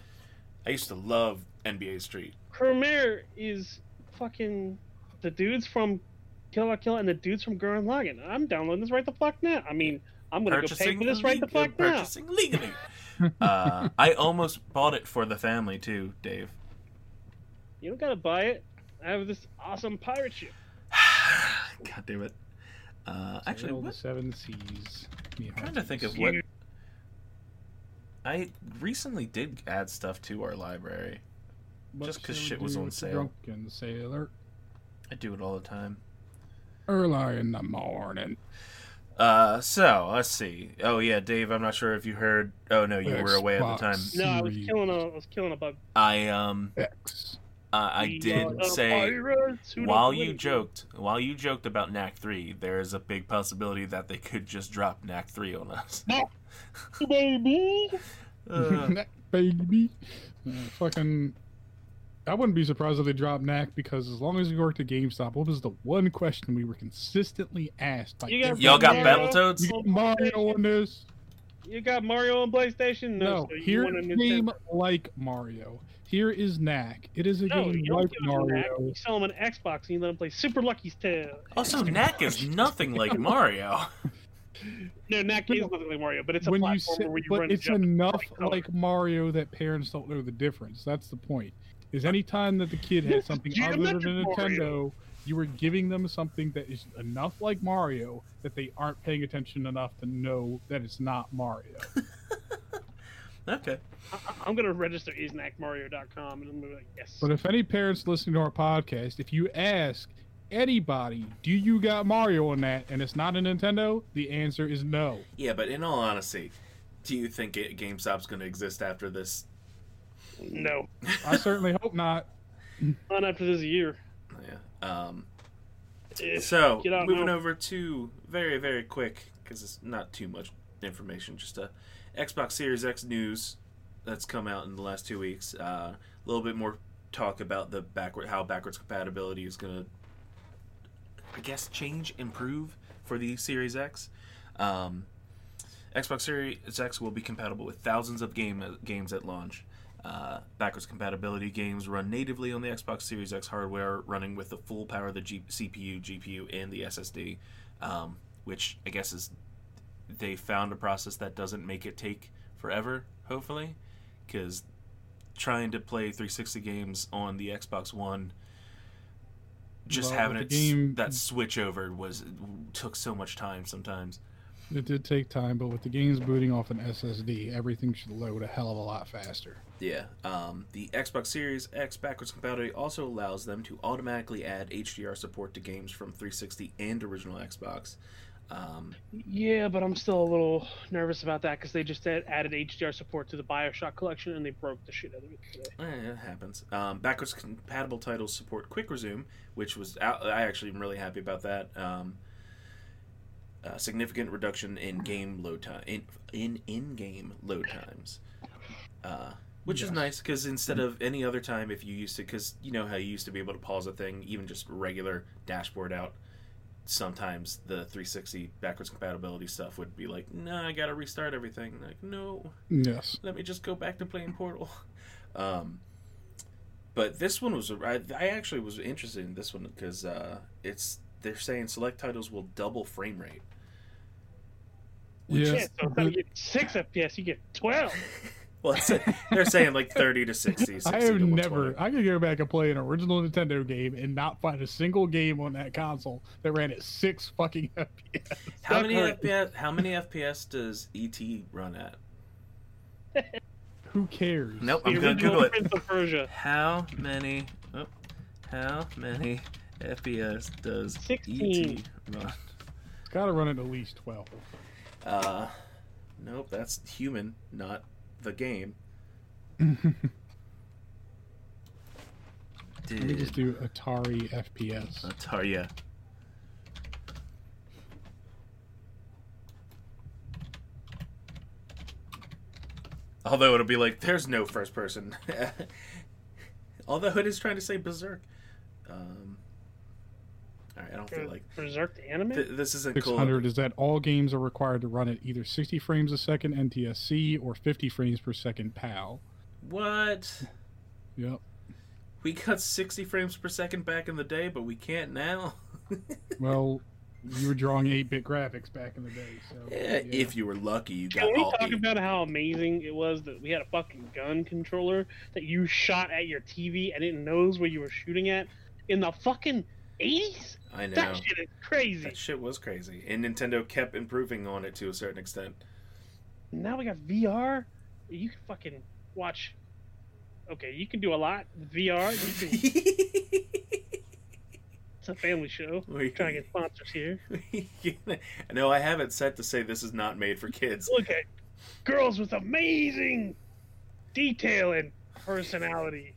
I used to love NBA Street. Khmer is fucking the dudes from Kill La Kill and the dudes from Gurren Lagann. I'm downloading this right the fuck now. I mean, I'm gonna go pay for this right the fuck now. Purchasing legally. uh, I almost bought it for the family too, Dave. You don't gotta buy it. I have this awesome pirate ship. God damn it. Uh, actually, Sail the what? seven seas. I'm trying to think of what. I recently did add stuff to our library. just 'cause shit was on sale. Drunken sailor, I do it all the time. early in the morning. Uh, so let's see. Oh yeah, Dave. I'm not sure if you heard. Oh no, you were away at the time. Xbox No, I was killing a I was killing a bug. I um, X. uh, I did say pirates who don't while you joked, while you joked about Knack three, there is a big possibility that they could just drop Knack three on us. baby. Uh, Knack, baby. Uh, fucking. I wouldn't be surprised if they dropped Knack because as long as we worked at GameStop, what was the one question we were consistently asked? By you got y'all got Mario? Battletoads? You got Mario on this? You got Mario on PlayStation? No, No, sir, you here want a is game like Mario. Here is Knack. It is a No, game you like give them. Mario. You sell him an Xbox and you let him play Super Lucky's Tale. Also, Knack is nothing like Mario. No, Knack is nothing like Mario, but it's a when you say, where you but run it's and jump. enough like color. Mario that parents don't know the difference. That's the point. Is any time that the kid has something other than a geometric Nintendo, Mario. you are giving them something that is enough like Mario that they aren't paying attention enough to know that it's not Mario. okay. I- I'm gonna register isnackmario.com and I'm gonna be like, yes. But if any parents listening to our podcast, if you ask anybody, do you got Mario on that, and it's not a Nintendo, the answer is no. Yeah, but in all honesty, do you think it, GameStop's going to exist after this? no, I certainly hope not. not after this year. Yeah. Um, Eh, so get out moving now. over to very very quick because it's not too much information. Just a Xbox Series X news that's come out in the last two weeks. Uh, a little bit more talk about the backward how backwards compatibility is going to, I guess, change, improve for the Series X. Um, Xbox Series X will be compatible with thousands of game games at launch. Uh, backwards compatibility games run natively on the Xbox Series X hardware, running with the full power of the G- CPU, GPU, and the SSD. Um, which I guess is they found a process that doesn't make it take forever. Hopefully, because trying to play 360 games on the Xbox One, just Well, having it game- that switch over was took so much time sometimes. It did take time, but with the games booting off an SSD, everything should load a hell of a lot faster. Yeah. Um, the Xbox Series X backwards compatibility also allows them to automatically add HDR support to games from 360 and original Xbox. Um, Yeah, but I'm still a little nervous about that because they just added HDR support to the Bioshock collection and they broke the shit out of it today. eh, it happens. Um, backwards compatible titles support Quick Resume, which was out, I actually am really happy about that. Um, uh, significant reduction in game load time in in in game load times, uh, which is nice because instead of any other time, if you used to, because you know how you used to be able to pause a thing, even just regular dashboard out. Sometimes the 360 backwards compatibility stuff would be like, "No, I gotta restart everything." Like, no, Yes. let me just go back to playing Portal. Um, but this one was I, I actually was interested in this one because uh, it's they're saying select titles will double frame rate. Yes. Yeah, so instead of getting six FPS, you get 12. Well, it's, they're saying like thirty to 60. 60 I have 120. never. I could go back and play an original Nintendo game and not find a single game on that console that ran at six fucking FPS. How many Correct. FPS? How many FPS does ET run at? Who cares? Nope, I'm gonna Google it. Prince of Persia. How many? Oh, how many FPS does 16. ET run? It's got to run at at least twelve. Uh, nope, that's human, not the game. Let me just do Atari FPS. Atari? Yeah. Although it'll be like, there's no first person. Although it is trying to say Berserk. Um, all right, I don't feel like Berserk the anime? th- this isn't Six cool. hundred is that all games are required to run at either sixty frames a second NTSC or fifty frames per second PAL. What? Yep. We got 60 frames per second back in the day, but we can't now. Well, you were drawing eight bit graphics back in the day, so eh, Yeah, If you were lucky, you got Can we all talk eight. about how amazing it was that we had a fucking gun controller that you shot at your TV and it knows where you were shooting at in the fucking 80s? I know. That shit is crazy. That shit was crazy. And Nintendo kept improving on it to a certain extent. Now we got VR. You can fucking watch. Okay, you can do a lot. VR. You can, it's a family show. We're trying to get sponsors here. no, I have it set to say this is not made for kids. Look at girls with amazing detail and personality.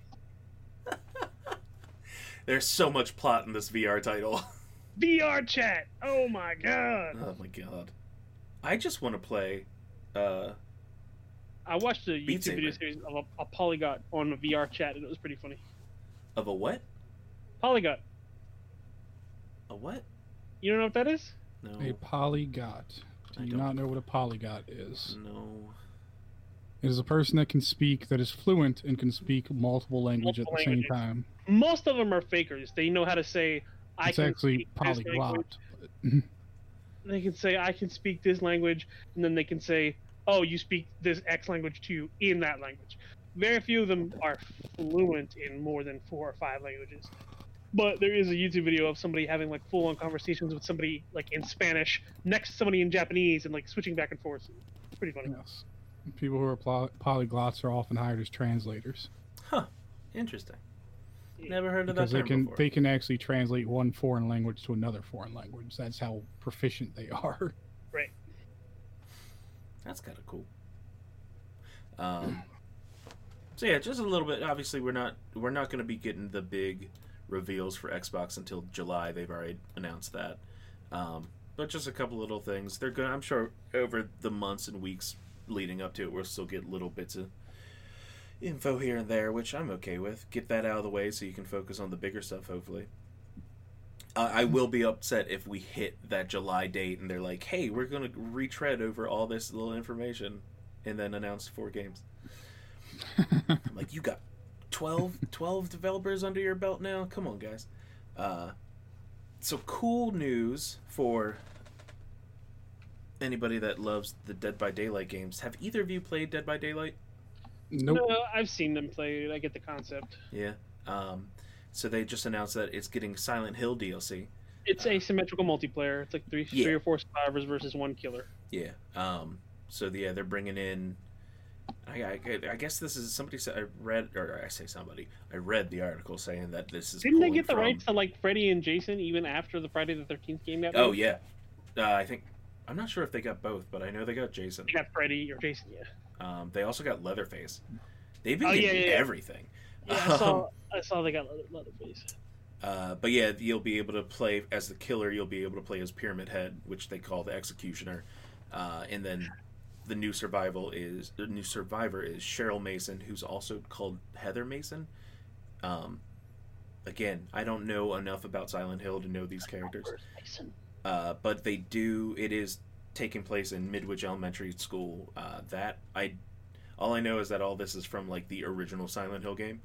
There's so much plot in this VR title. VR chat. Oh my god. Oh my god. I just want to play uh I watched a Beat YouTube video series of a, a polygot on a VR chat and it was pretty funny. of a what? Polygot. A what? You don't know what that is? No. a polygot. I Do you don't. not know what a polygot is? No. It is a person that can speak that is fluent and can speak multiple languages Multiple at the same time. Most of them are fakers. They know how to say I It's can actually speak this language. polyglot. They can say I can speak this language, and then they can say, "Oh, you speak this X language too in that language." Very few of them are fluent in more than four or five languages. But there is a YouTube video of somebody having like full-on conversations with somebody like in Spanish next to somebody in Japanese and like switching back and forth. It's pretty funny. Yes. People who are poly- polyglots are often hired as translators Huh. Interesting. Never heard of because that they can before. they can actually translate one foreign language to another foreign language. That's how proficient they are. Right. That's kind of cool. Um, so yeah, just a little bit. Obviously, we're not we're not going to be getting the big reveals for Xbox until July. They've already announced that. Um, but just a couple little things. They're going. to I'm sure over the months and weeks leading up to it, we'll still get little bits of info here and there, which I'm okay with. Get that out of the way so you can focus on the bigger stuff. Hopefully. Uh, I will be upset if we hit that July date and they're like, "Hey, we're going to retread over all this little information and then announce four games." I'm like, "You got 12, 12 developers under your belt now? Come on, guys." Uh, so cool news for anybody that loves the Dead by Daylight games. Have either of you played Dead by Daylight? nope. No, I've seen them play. it. I get the concept. Yeah. Um, so they just announced that it's getting Silent Hill DLC. It's asymmetrical multiplayer. It's like three, Yeah. three or four survivors versus one killer. Yeah. Um. So the, yeah, they're bringing in. I, I, I guess this is somebody said I read or I say somebody I read the article saying that this is Didn't they get the from- rights to like Freddy and Jason even after the Friday the Thirteenth game got Oh yeah, uh, I think I'm not sure if they got both, but I know they got Jason. They got Freddy or Jason. Yeah. Um, they also got Leatherface. They've been Oh, getting yeah, yeah. everything. Yeah, I saw. I saw they got Leather- Leatherface. Uh, but yeah, you'll be able to play as the killer. You'll be able to play as Pyramid Head, which they call the Executioner, uh, and then the new survival is the new survivor is Cheryl Mason, who's also called Heather Mason. Um, again, I don't know enough about Silent Hill to know these characters. Uh, but they do. It is taking place in Midwich Elementary School. Uh, that I, all I know is that all this is from like the original Silent Hill game.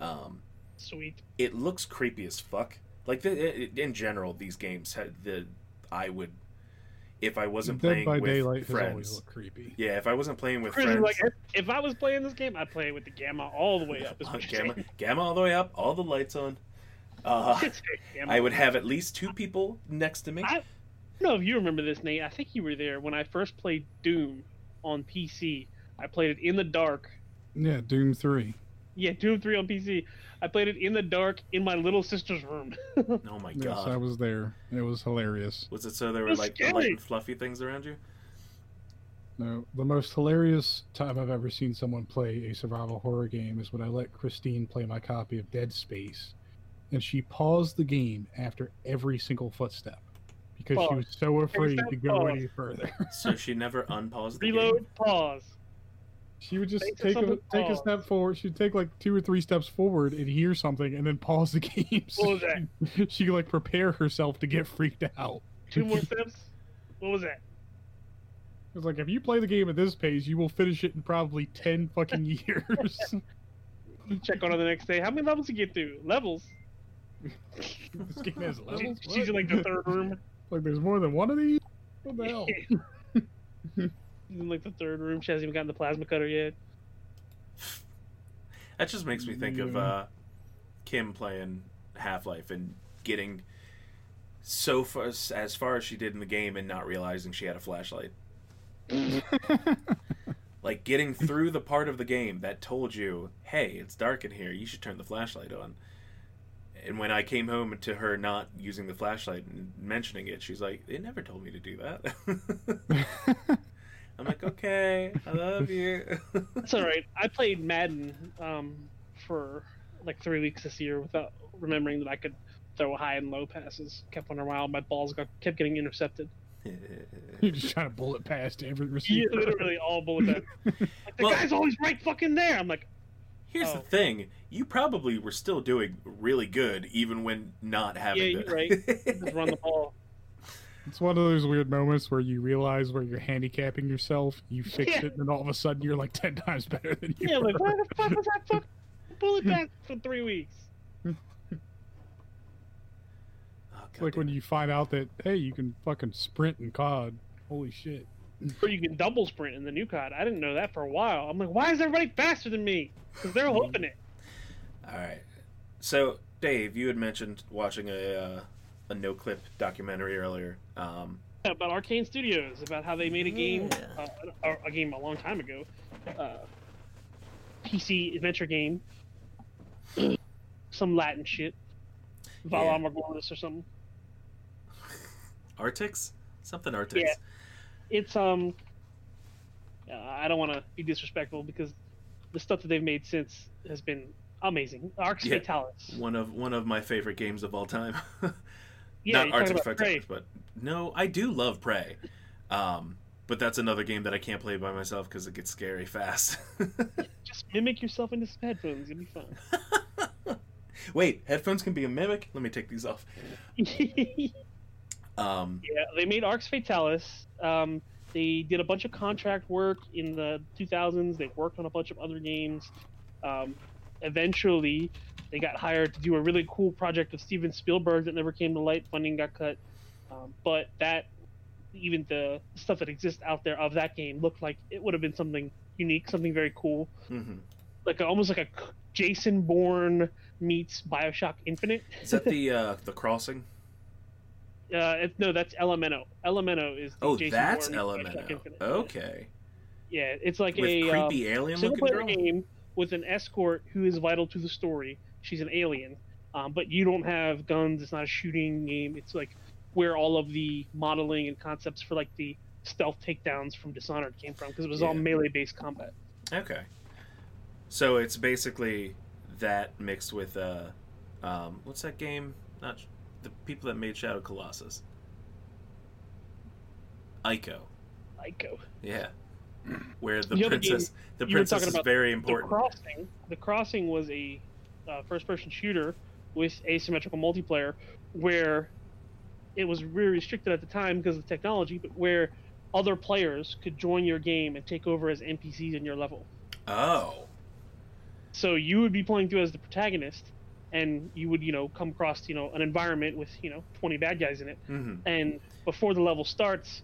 Um, Sweet. it looks creepy as fuck. Like the, i- in general, these games had the I would if I wasn't Dead playing by with Daylight has always friends. looked creepy. Yeah, if I wasn't playing with Chris friends, like, if, if I was playing this game, I'd play it with the gamma all the way up. Is uh, gamma, saying. gamma all the way up, all the lights on. Uh, I would have at least two people next to me. I- I don't know if you remember this, Nate. I think you were there when I first played Doom on PC. I played it in the dark. Yeah, Doom Three. Yeah, Doom 3 on PC. I played it in the dark in my little sister's room. oh my god. Yes! I was there. It was hilarious. Was it so there were like scary. light and fluffy things around you? No, the most hilarious time I've ever seen someone play a survival horror game is when I let Christine play my copy of Dead Space, and she paused the game after every single footstep because she was so afraid step, to go pause. any further. So she never unpaused the Reload, game. pause. She would just Think take a, something, take a step forward. She'd take like two or three steps forward and hear something, and then pause the game. so What was that? She, she could like prepare herself to get freaked out. Two more steps. What was that? It's like if you play the game at this pace, you will finish it in probably ten fucking years. Check on her the next day. How many levels you get through? Levels. This game has She- she's in like the third room. Like there's more than one of these. What the hell? She's in like the third room. She hasn't even gotten the plasma cutter yet. That just makes me think of uh, Kim playing Half Life and getting so far as far as she did in the game and not realizing she had a flashlight. Like getting through the part of the game that told you, "Hey, it's dark in here. You should turn the flashlight on." And when I came home to her not using the flashlight and mentioning it, she's like, "They never told me to do that." I'm like, "Okay, I love you." That's all right. I played Madden um, for like three weeks this year without remembering that I could throw high and low passes. Kept wondering why all my balls got kept getting intercepted. You're just trying to bullet past every receiver. Yeah, receiver. literally all bullet back. Like the Well- guy's always right fucking there. I'm like, Here's the Oh. thing: you probably were still doing really good, even when not having. Yeah, you're right. just run the ball. It's one of those weird moments where you realize where you're handicapping yourself. You fix Yeah. it, and then all of a sudden you're like ten times better than you Yeah, were. like why the fuck was that fuck bullet back for three weeks? Oh, It's like when you find out that hey, you can fucking sprint in COD. Holy shit! Or you can double sprint in the new COD. I didn't know that for a while. I'm like, why is everybody faster than me? Because they're hoping it. All right. So, Dave, you had mentioned watching a uh, a Noclip documentary earlier. Um, about Arkane Studios, about how they made a game, Yeah. uh, a, a game a long time ago, uh, PC adventure game, some Latin shit, Vala Yeah. Or something. Artix, something Artix. Yeah. It's um, I don't want to be disrespectful because the stuff that they've made since has been amazing. Arx Yeah. Fatalis. One of one of my favorite games of all time. Yeah, Not Artix. Fatalis, but no, I do love Prey. Um, but that's another game that I can't play by myself because it gets scary fast. Just mimic yourself into some headphones. It'll be fun. Wait, headphones can be a mimic. Let me take these off. Um, Yeah, they made Arx Fatalis. Um, they did a bunch of contract work in the 2000s. They worked on a bunch of other games. Um, eventually, they got hired to do a really cool project of Steven Spielberg that never came to light. Funding got cut. Um, but that, even the stuff that exists out there of that game, looked like it would have been something unique, something very cool, mhm. like a, almost like a Jason Bourne meets Bioshock Infinite. Is that the uh, the crossing? Uh, it's, no, that's LMNO. LMNO is. The Oh, Jason that's Bourne LMNO. Okay. Yeah, it's like With a um, creepy alien single looking player girl. game with an escort who is vital to the story. She's an alien, um, but you don't have guns. It's not a shooting game. It's like where all of the modeling and concepts for like the stealth takedowns from Dishonored came from because it was all melee based combat. Okay. So it's basically that mixed with uh, um, what's that game? Not the people that made Shadow Colossus. Ico. Ico. Yeah. Where the The princess, the princess is very The. Crossing. The Crossing was a uh, first-person shooter with asymmetrical multiplayer, where it was really restricted at the time because of the technology, but where other players could join your game and take over as NPCs in your level. Oh. So you would be playing through as the protagonist, and you would, you know, come across, you know, an environment with, you know, 20 bad guys in it, hmm and before the level starts,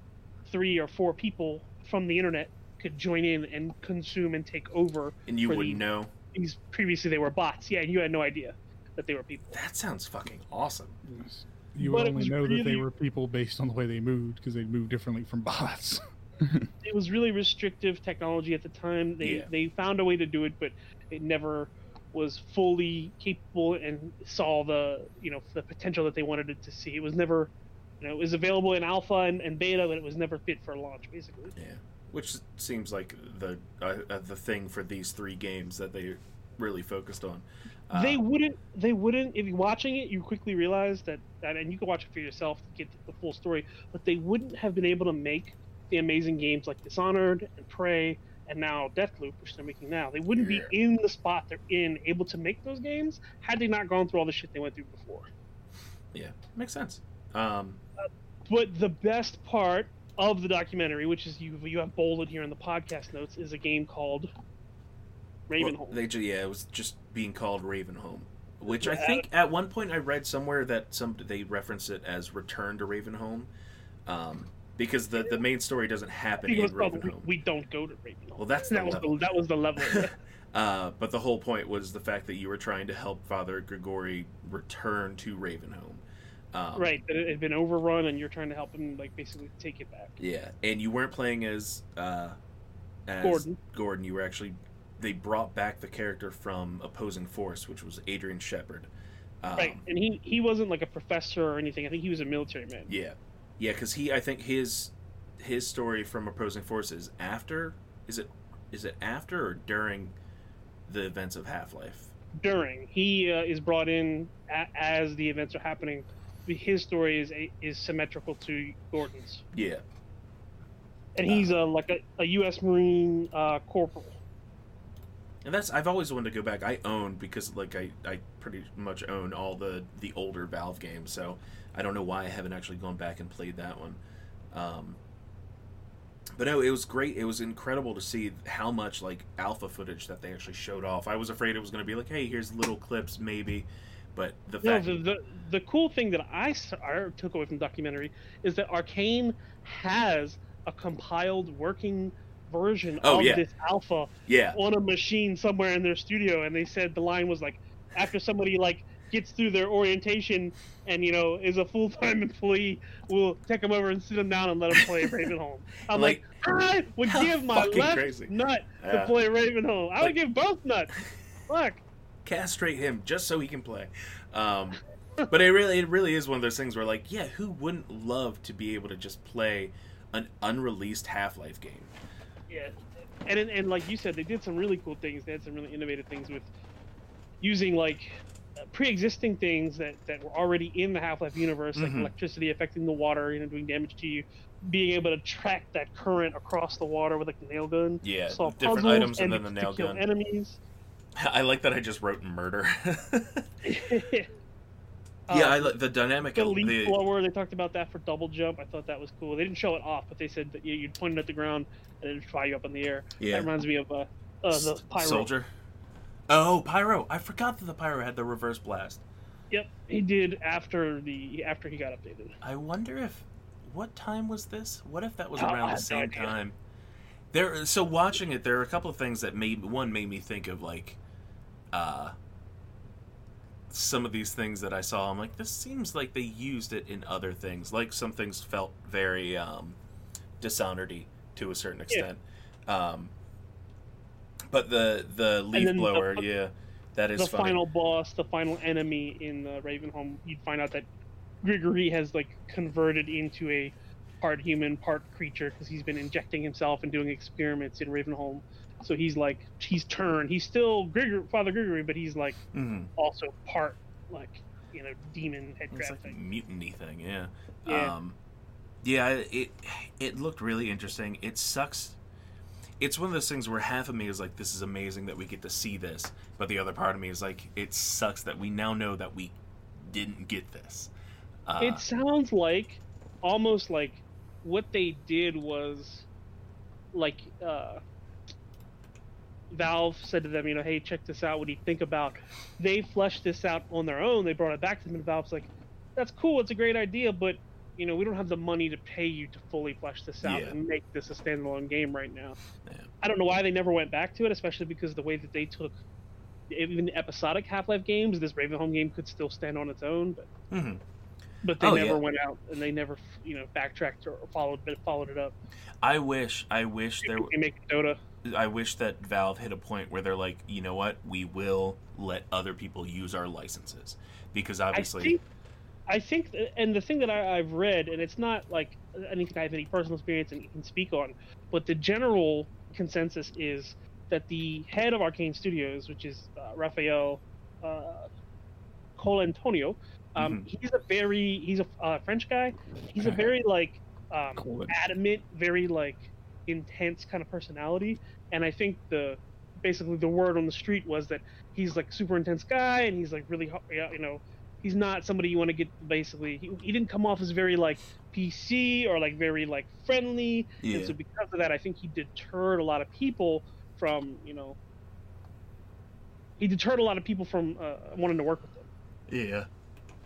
three or four people from the internet could join in and consume and take over And you wouldn't know. these previously they were bots. Yeah, and you had no idea that they were people. That sounds fucking awesome. You would it only was know that they were people based on the way they moved because they moved differently from bots. It was really restrictive technology at the time. They Yeah. they found a way to do it, but it never was fully capable and saw the you know the potential that they wanted it to see. It was never you know it was available in alpha and, and beta, but it was never fit for launch basically. Yeah. Which seems like the uh, uh, the thing for these three games that they really focused on. Uh, they wouldn't they wouldn't if you're watching it you quickly realize that, that and you can watch it for yourself to get the full story but they wouldn't have been able to make the amazing games like dishonored and prey and now deathloop which they're making now they wouldn't Yeah. be in the spot they're in able to make those games had they not gone through all the shit they went through before yeah, makes sense. Um, but the best part of the documentary which is you you have bolded here in the podcast notes is a game called ravenholm Well, they yeah, it was just being called Ravenholm, which I think at one point I read somewhere that some they reference it as Return to Ravenholm, um, because the the main story doesn't happen in called we, Ravenholm. we don't go to ravenholm Well, that's the that was level. the, that was the level Uh, but the whole point was the fact that you were trying to help Father Grigori return to Ravenholm. Um, right that it had been overrun and you're trying to help him like basically take it back Yeah, and you weren't playing as uh, as Gordon. Gordon. You were actually they brought back the character from Opposing Force, which was Adrian Shepard. Um, right and he he wasn't like a professor or anything i think he was a military man Yeah, yeah, because he, I think his his story from Opposing forces after. Is it is it after or during the events of Half Life? during he uh, is brought in a, as the events are happening his story is is symmetrical to gordon's Yeah, and he's a like a, a u.s marine uh, corporal and that's I've always wanted to go back. I own because like I I pretty much own all the the older Valve games, so I don't know why I haven't actually gone back and played that one. Um, but no, it was great. It was incredible to see how much like alpha footage that they actually showed off. I was afraid it was going to be like, hey, here's little clips maybe, but the no, fact the, the the cool thing that I, I took away from the documentary is that arkane has a compiled working version Oh, of yeah. this alpha yeah, on a machine somewhere in their studio and they said the line was like after somebody like gets through their orientation and you know is a full-time employee we'll take them over and sit them down and let them play ravenholm i'm like, i would give my fucking left crazy. nut to Yeah. play ravenholm i would give both nuts fuck castrate him just so he can play. Um, but it really, it really is one of those things where, like, yeah, who wouldn't love to be able to just play an unreleased Half Life game? yeah and, and and like you said they did some really cool things they had some really innovative things with using like pre-existing things that, that were already in the Half-Life universe, like Mhm. electricity affecting the water, you know, doing damage to you, being able to track that current across the water with like the nail gun, Yeah, solve different puzzles, items and and then the to nail kill gun. enemies. I like that I just wrote murder. yeah, yeah, I like the dynamic. the leaf the, blower. They talked about that for double jump. I thought that was cool. They didn't show it off, but they said that you, you'd point it at the ground and it'd fly you up in the air. yeah, That reminds me of uh, uh, the pyro. soldier. Oh, pyro! I forgot that the pyro had the reverse blast. Yep, he did after the after he got updated. I wonder if what time was this? What if that was Oh, around the same idea. time? There. So watching it, there are a couple of things that made one made me think of like, uh, some of these things that I saw, I'm like, this seems like they used it in other things. Like some things felt very um, Dishonored to a certain extent. Um, but the the leaf then the- blower, yeah, that is the funny. final boss, the final enemy in uh, Ravenholm, you'd find out that Grigori has like converted into a part human, part creature because he's been injecting himself and doing experiments in Ravenholm. So he's like he's turned. He's still Grigor, Father Grigori, but he's like Mhm. also part like you know demon head It's like a thing. mutiny thing, yeah. Yeah. Um, yeah, it it looked really interesting. It sucks. It's one of those things where half of me is like, "This is amazing that we get to see this," but the other part of me is like, "It sucks that we now know that we didn't get this." Uh, it sounds like almost like what they did was like uh Valve said to them, you know, hey, check this out. What do you think about? They fleshed this out on their own. They brought it back to them, and Valve's like, that's cool. It's a great idea, but you know, we don't have the money to pay you to fully flesh this out Yeah. and make this a standalone game right now. Yeah. I don't know why they never went back to it, especially because the way that they took even episodic Half-Life games, this Ravenholm game could still stand on its own, but mhm. but they Oh, never yeah. went out and they never you know backtracked or followed followed it up. I wish, I wish there, They make Dota. I wish that Valve hit a point where they're like, you know what, we will let other people use our licenses because obviously, I think, and the thing that I, I've read, and it's not like anything I have any personal experience and can speak on, but the general consensus is that the head of Arkane Studios, which is uh, Rafael uh, Colantonio, um, he's a very he's a uh, French guy. He's a very like um, adamant, very like intense kind of personality. And I think the basically the word on the street was that he's like super intense guy, and he's like really you know he's not somebody you want to get basically. He, he didn't come off as very like PC or like very like friendly. yeah, And so because of that, I think he deterred a lot of people from you know. He deterred a lot of people from uh, wanting to work with him yeah,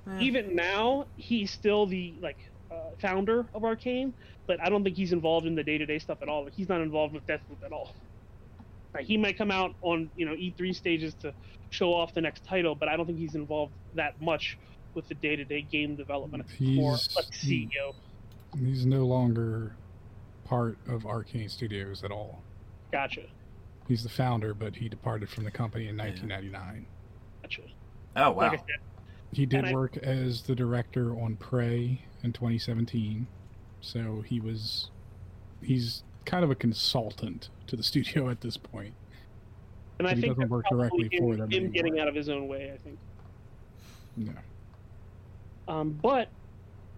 Eh, even now he's still the like uh, founder of arkane but i don't think he's involved in the day-to-day stuff at all he's not involved with deathloop at all like, he might come out on you know e3 stages to show off the next title but i don't think he's involved that much with the day-to-day game development or He's- like ceo He's no longer part of Arkane Studios at all. gotcha. He's the founder, but he departed from the company in 1999. gotcha. Oh wow, like i said He did I- work as the director on Prey in 2017, so he was he's kind of a consultant to the studio at this point. and i But he think doesn't work directly him, for them him anymore. getting out of his own way i think No. Um, but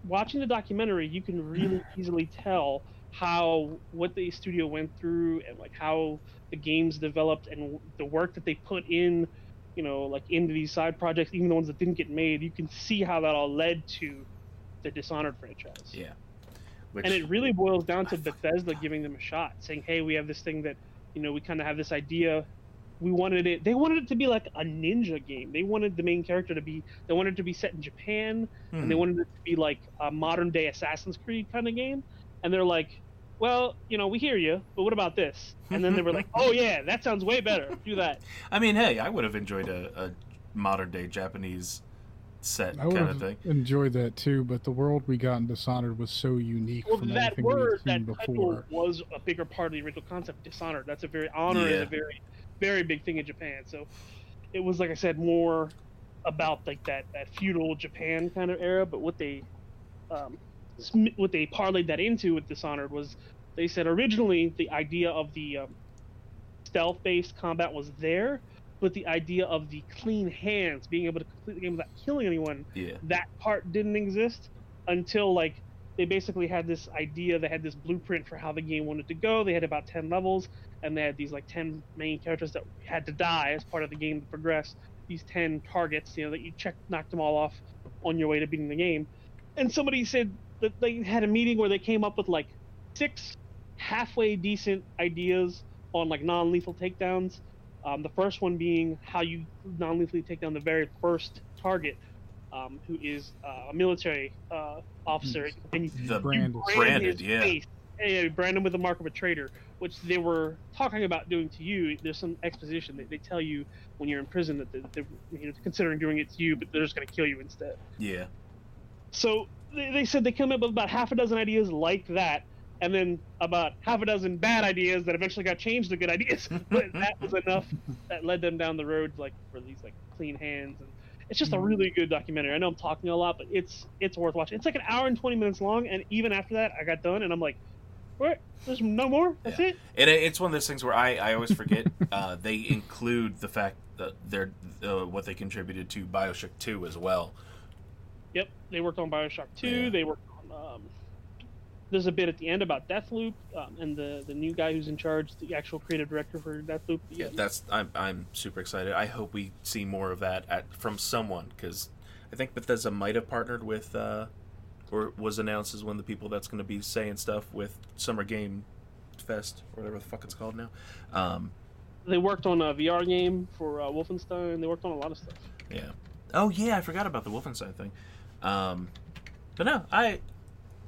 watching the documentary, you can really easily tell how what the studio went through and like how the games developed and the work that they put in, you know, like into these side projects, even the ones that didn't get made. You can see how that all led to the Dishonored franchise. yeah. Which, And it really boils down to Bethesda giving them a shot, saying, "Hey, we have this thing that, you know, we kind of have this idea. We wanted it. They wanted it to be like a ninja game. They wanted the main character to be. They wanted it to be set in Japan, and they Mhm. wanted it to be like a modern day Assassin's Creed kind of game. And they're like, well, you know, we hear you, but what about this? And then they were like, oh yeah, that sounds way better. Do that. I mean, hey, I would have enjoyed a, a modern day Japanese set I would kind have of thing. enjoyed that too, but the world we got in Dishonored was so unique Well, from that anything word, we've seen that before. title was a bigger part of the original concept. Dishonored. That's a very honor is a very, very big thing in Japan. So, it was like I said, more about like that that feudal Japan kind of era. But what they, um, what they parlayed that into with Dishonored was, they said originally the idea of the um, stealth-based combat was there, but the idea of the clean hands, being able to complete the game without killing anyone, Yeah, that part didn't exist until like they basically had this idea they had this blueprint for how the game wanted to go. They had about 10 levels and they had these like 10 main characters that had to die as part of the game to progress. These 10 targets you know that you check knocked them all off on your way to beating the game. And somebody said that they had a meeting where they came up with like six halfway decent ideas on like non-lethal takedowns um, the first one being how you non-lethally take down the very first target um, who is uh, a military uh, officer, and you, the Branded. brand branded, his yeah. face hey, Brandon with the mark of a traitor, which they were talking about doing to you. There's some exposition that they tell you when you're in prison that they, they're you know, considering doing it to you, but they're just going to kill you instead. Yeah. So they, they said they came up with about half a dozen ideas like that, and then about half a dozen bad ideas that eventually got changed to good ideas. but that was enough that led them down the road like for these like clean hands and it's just a really good documentary. I know I'm talking a lot, but it's it's worth watching. It's like an hour and 20 minutes long, and even after that, I got done, and I'm like, what? There's no more. That's Yeah. it. And it, it's one of those things where I, I always forget uh, they include the fact that they're uh, what they contributed to Bioshock 2 as well. Yep, they worked on Bioshock 2. Yeah. They worked there's a bit at the end about Deathloop, um, and the the new guy who's in charge, the actual creative director for Deathloop. Yeah, that's I'm I'm super excited. I hope we see more of that at from someone because I think Bethesda might have partnered with uh, or was announced as one of the people that's going to be saying stuff with Summer Game Fest or whatever the fuck it's called now. Um, They worked on a VR game for uh, Wolfenstein. They worked on a lot of stuff. Yeah. Oh yeah, I forgot about the Wolfenstein thing. Um, but no, I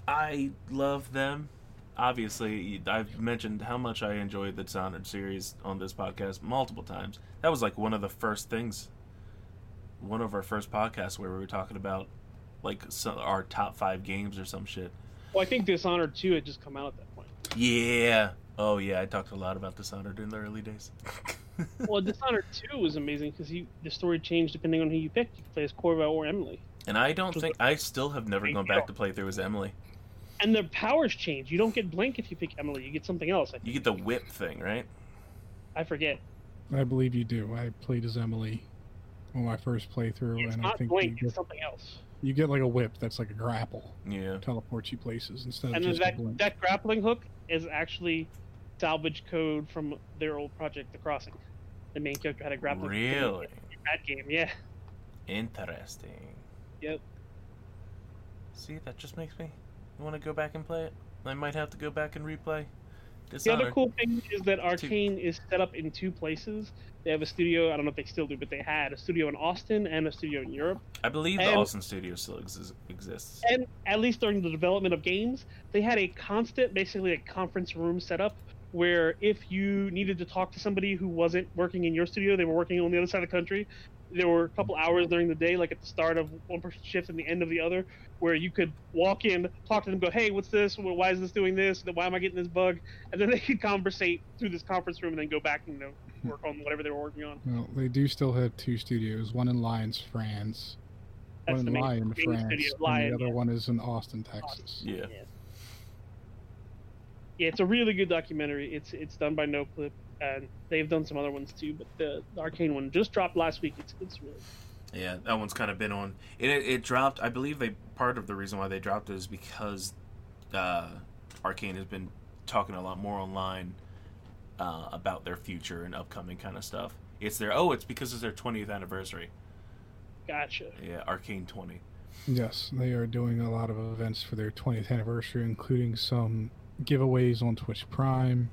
I love them. Obviously, I've mentioned how much I enjoyed the Dishonored series on this podcast multiple times. That was like one of the first things, one of our first podcasts where we were talking about like some, our top five games or some shit. Well, I think Dishonored 2 had just come out at that point. Yeah. Oh yeah, I talked a lot about Dishonored in the early days. Well, Dishonored 2 was amazing because the story changed depending on who you picked. You could play as Corvo or Emily. and I don't think I still have never gone back to play through as Emily. And their powers change. You don't get Blink if you pick Emily. You get something else. I, You get the whip thing, right? I forget. I believe you do. I played as Emily on my first playthrough, It's and I think Blink. you It's get, something else. you get like a whip that's like a grapple, Yeah. teleports you places instead of And then just a that, blink. that grappling hook is actually salvage code from their old project, The Crossing. The main character had a grappling hook Really? in that game. Yeah. Interesting. Yep. See, that just makes me want to go back and play it. I might have to go back and replay. The other cool thing is that Arkane is set up in two places. They have a studio. I don't know if they still do, but they had a studio in Austin and a studio in Europe. I believe the Austin studio still exis- exists. And at least during the development of games, they had a constant, basically a conference room set up where if you needed to talk to somebody who wasn't working in your studio, they were working on the other side of the country. There were a couple hours during the day, like at the start of one person's shift and the end of the other, where you could walk in, talk to them, go, "Hey, what's this? Why is this doing this? Why am I getting this bug?" And then they could conversate through this conference room and then go back and you know work on whatever they were working on. Well, they do still have two studios. One in Lyons, France. That's one in main- Lyon, France. studio, and the other yeah. one is in Austin, Texas. Yeah. Yeah, it's a really good documentary. It's it's done by Noclip, and they've done some other ones too. But the, the Arkane one just dropped last week. It's it's really Yeah, that one's kind of been on. It, it, it dropped. I believe they part of the reason why they dropped it is because uh, Arkane has been talking a lot more online uh, about their future and upcoming kind of stuff. It's their oh, it's because it's their 20th anniversary. gotcha. Yeah, Arkane 20. Yes, they are doing a lot of events for their 20th anniversary, including some giveaways on Twitch Prime.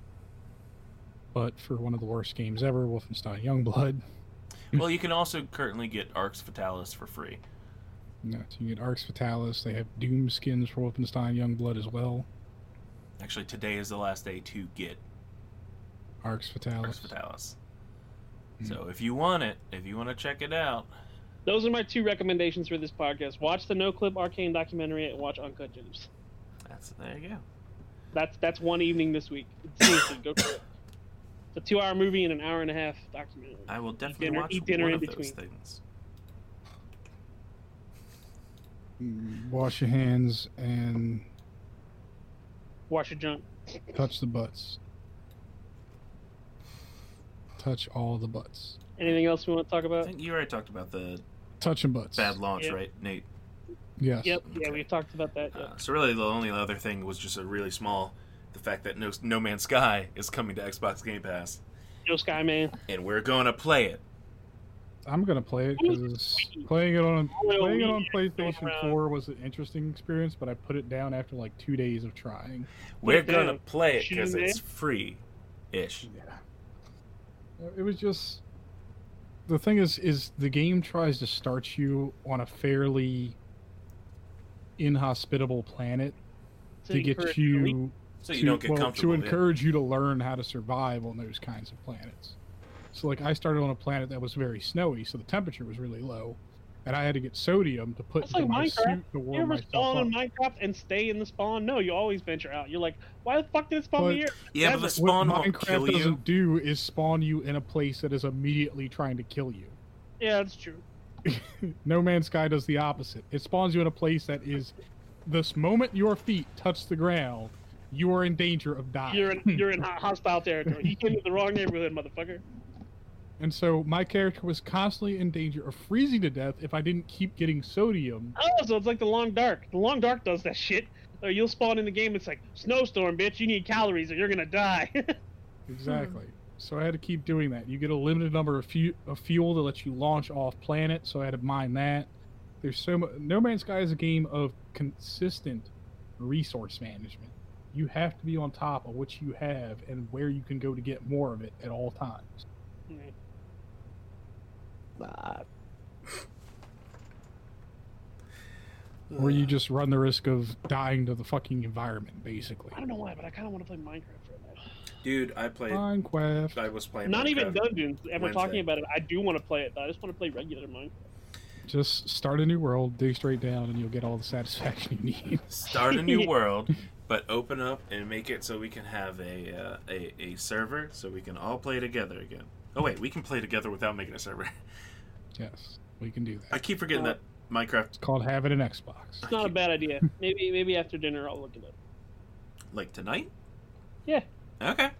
But for one of the worst games ever, Wolfenstein Youngblood, well, you can also currently get Arx Fatalis for free. you, know, you get Arx Fatalis. They have Doom skins for Wolfenstein Youngblood as well. Actually, today is the last day to get Arx Fatalis. Arx Fatalis. Hmm. So if you want it, if you want to check it out, Those are my two recommendations for this podcast. Watch the No Clip Arkane documentary and watch Uncut Gems. that's there you go. That's that's one evening this week. Seriously, go for it. It's a two-hour movie and an hour and a half documentary. I will definitely dinner- watch eat dinner one in of those things. Wash your hands and Wash your junk. touch the butts. Touch all the butts. Anything else we want to talk about? I about? think you already talked about the Touching butts. bad launch, Yep. right, Nate? Yes. Yep. Yeah, we've talked about that. Yeah. Uh, so really, the only other thing was just a really small, the fact that No No Man's Sky is coming to Xbox Game Pass, No Sky Man. and we're going to play it. I'm gonna play it because playing it on playing it on PlayStation 4 was an interesting experience, but I put it down after like two days of trying. We're going to play it because it's free, ish. Yeah. It was just the thing is is the game tries to start you on a fairly inhospitable planet to get you elite- So you to, don't get well, comfortable. to yeah. encourage you to learn how to survive on those kinds of planets. So like I started on a planet that was very snowy, so the temperature was really low, and I had to get sodium to put That's into like my Minecraft. suit to You warm ever myself spawn up. in Minecraft and stay in the spawn? No, you always venture out. You're like, why the fuck did it spawn me here? Yeah, but the spawn what won't Minecraft kill you. doesn't do is spawn you in a place that is immediately trying to kill you. Yeah, that's true. No Man's Sky does the opposite. It spawns you in a place that is, this moment your feet touch the ground, you are in danger of dying. You're in you're in hostile territory. You came to the wrong neighborhood, motherfucker. And so my character was constantly in danger of freezing to death if I didn't keep getting sodium. Oh, so it's like the Long Dark. The Long Dark does that shit. Or you'll spawn in the game. It's like snowstorm, bitch. You need calories, or you're gonna die. Exactly. So I had to keep doing that. You get a limited number of, fu- of fuel to let you launch off planet, so I had to mine that. There's so much. No Man's Sky is a game of consistent resource management. You have to be on top of what you have and where you can go to get more of it at all times. Or you just run the risk of dying to the fucking environment, basically. I don't know why, but I kind of want to play Minecraft right now. Dude, I played. Minecraft. I was playing. Not even Minecraft. Dungeons. Ever Wednesday. talking about it? I do want to play it. Though. I just want to play regular Minecraft. Just start a new world, dig straight down, and you'll get all the satisfaction you need. Start a new world, but open up and make it so we can have a, uh, a a server so we can all play together again. Oh wait, we can play together without making a server. Yes, we can do that. I keep forgetting Uh, that Minecraft, It's called having an Xbox. It's not a bad idea. Maybe maybe after dinner I'll look it up. like tonight. Yeah. Okay.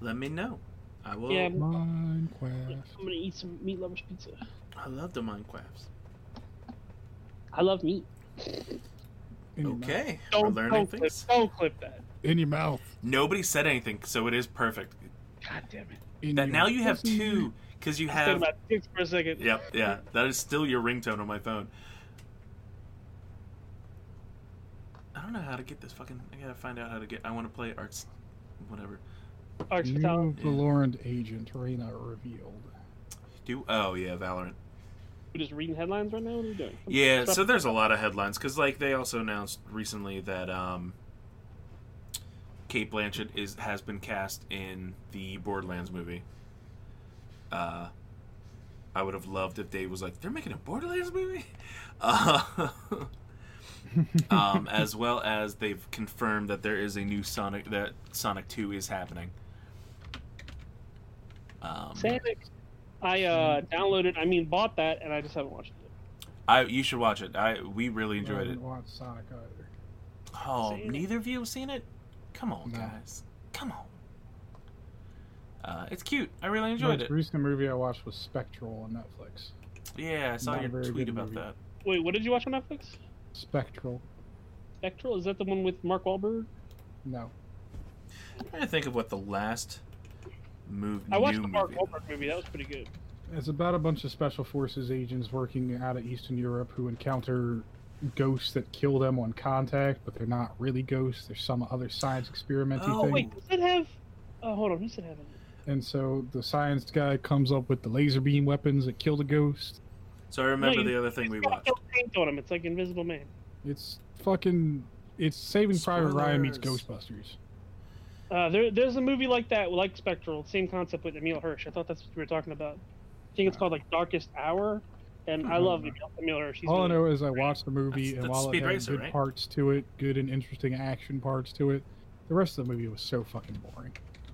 Let me know. I will. Yeah. Minecraft. I'm gonna eat some meat lovers pizza. I love the Minecrafts. I love meat. In your mouth. Okay, Don't, we're learning don't clip, things. don't clip that. In your mouth. Nobody said anything, so it is perfect. God damn it. In That your now you have two because you I have. about dicks for a second. Yep, yeah. That is still your ringtone on my phone. I don't know how to get this fucking. I gotta find out how to get. I want to play arts, whatever. Arch New Fatality. Valorant agent Reyna revealed. Do oh yeah, Valorant. We're just reading headlines right now. What are we doing? Yeah, Stop. so there's a lot of headlines because like they also announced recently that um, Cate Blanchett is has been cast in the Borderlands movie. Uh, I would have loved if they was like they're making a Borderlands movie, uh, um, as well as they've confirmed that there is a new Sonic that Sonic Two is happening. Um, Sonic. I uh, downloaded. I mean, bought that, and I just haven't watched it. I you should watch it. I we really I enjoyed it. haven't watched Sonic either. Oh, Seen it. neither of you have seen it? Come on, No. guys. Come on. Uh, it's cute. I really The enjoyed most it. recent movie I watched was Spectral on Netflix. Yeah, I saw Not a your very tweet good about movie. that. Wait, what did you watch on Netflix? Spectral. Spectral. Is that the one with Mark Wahlberg? No. I'm trying to think of what the last move, I watched new the Mark movie. Wahlberg movie. That was pretty good. It's about a bunch of special forces agents working out of Eastern Europe who encounter ghosts that kill them on contact, but they're not really ghosts. They're some other science experimenty Oh, thing. Wait, does it have? Oh, hold on. Who said have it? And so the science guy comes up with the laser beam weapons that kill the ghost. So I remember No, you- the other thing we It's got watched. paint on him. It's like Invisible Man. It's fucking. It's Saving Private Ryan meets Ghostbusters. Uh, there, there's a movie like that, like Spectral, same concept with Emile Hirsch. I thought that's what we were talking about. I think it's called like Darkest Hour, and I love Emile, Emile Hirsch. He's All I really- know is I watched the movie, That's- and that's while Speed it had Racer, good right? parts to it, good and interesting action parts to it, the rest of the movie was so fucking boring.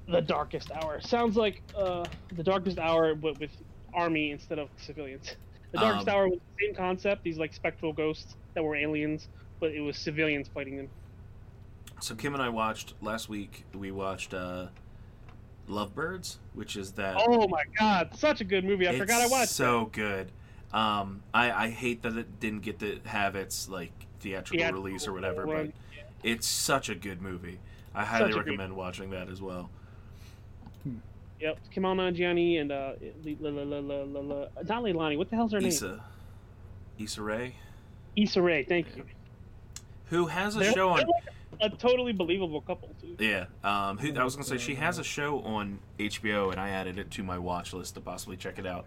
The Darkest Hour sounds like uh, the Darkest Hour, but with army instead of civilians. The Darkest Um, Hour was the same concept. These like spectral ghosts that were aliens, but it was civilians fighting them. So Kim and I watched last week. We watched uh, Lovebirds, which is that. Oh my god, such a good movie! I forgot I watched. It. So good. Um, I I hate that it didn't get to have its like theatrical Theatrical release or whatever, but it's such a good movie. I highly a good- recommend watching that as well. Yep, Kumail Nanjiani and uh, la, not Leilani. What the hell's her name? Issa, Issa Rae, Issa Rae. Thank you. who has a They're- show on. like a totally believable couple too. Yeah, um, who, I was gonna say she has a show on HBO, and I added it to my watch list to possibly check it out.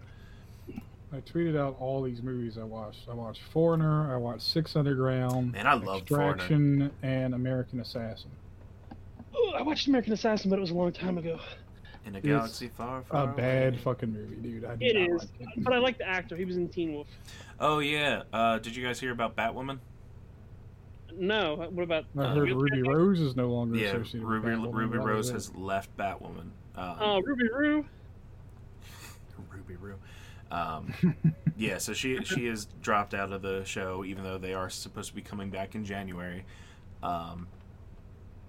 I tweeted out all these movies I watched. I watched Foreigner. I watched Six Underground. and I love Foreigner. Extraction and American Assassin. Ooh, I watched American Assassin, but it was a long time ago. In a It's galaxy far, far A bad fucking movie, dude. I do It not is, like it. but I like the actor. He was in Teen Wolf. Oh yeah. Uh, did you guys hear about Batwoman? No, what about? I uh, heard Wheelchair Ruby King? Rose is no longer Yeah, associated with Ruby Batwoman. Ruby Rose has left Batwoman. Um, Oh, Ruby Roo. Ruby Roo. Um, yeah, so she she is dropped out of the show, even though they are supposed to be coming back in January. Um,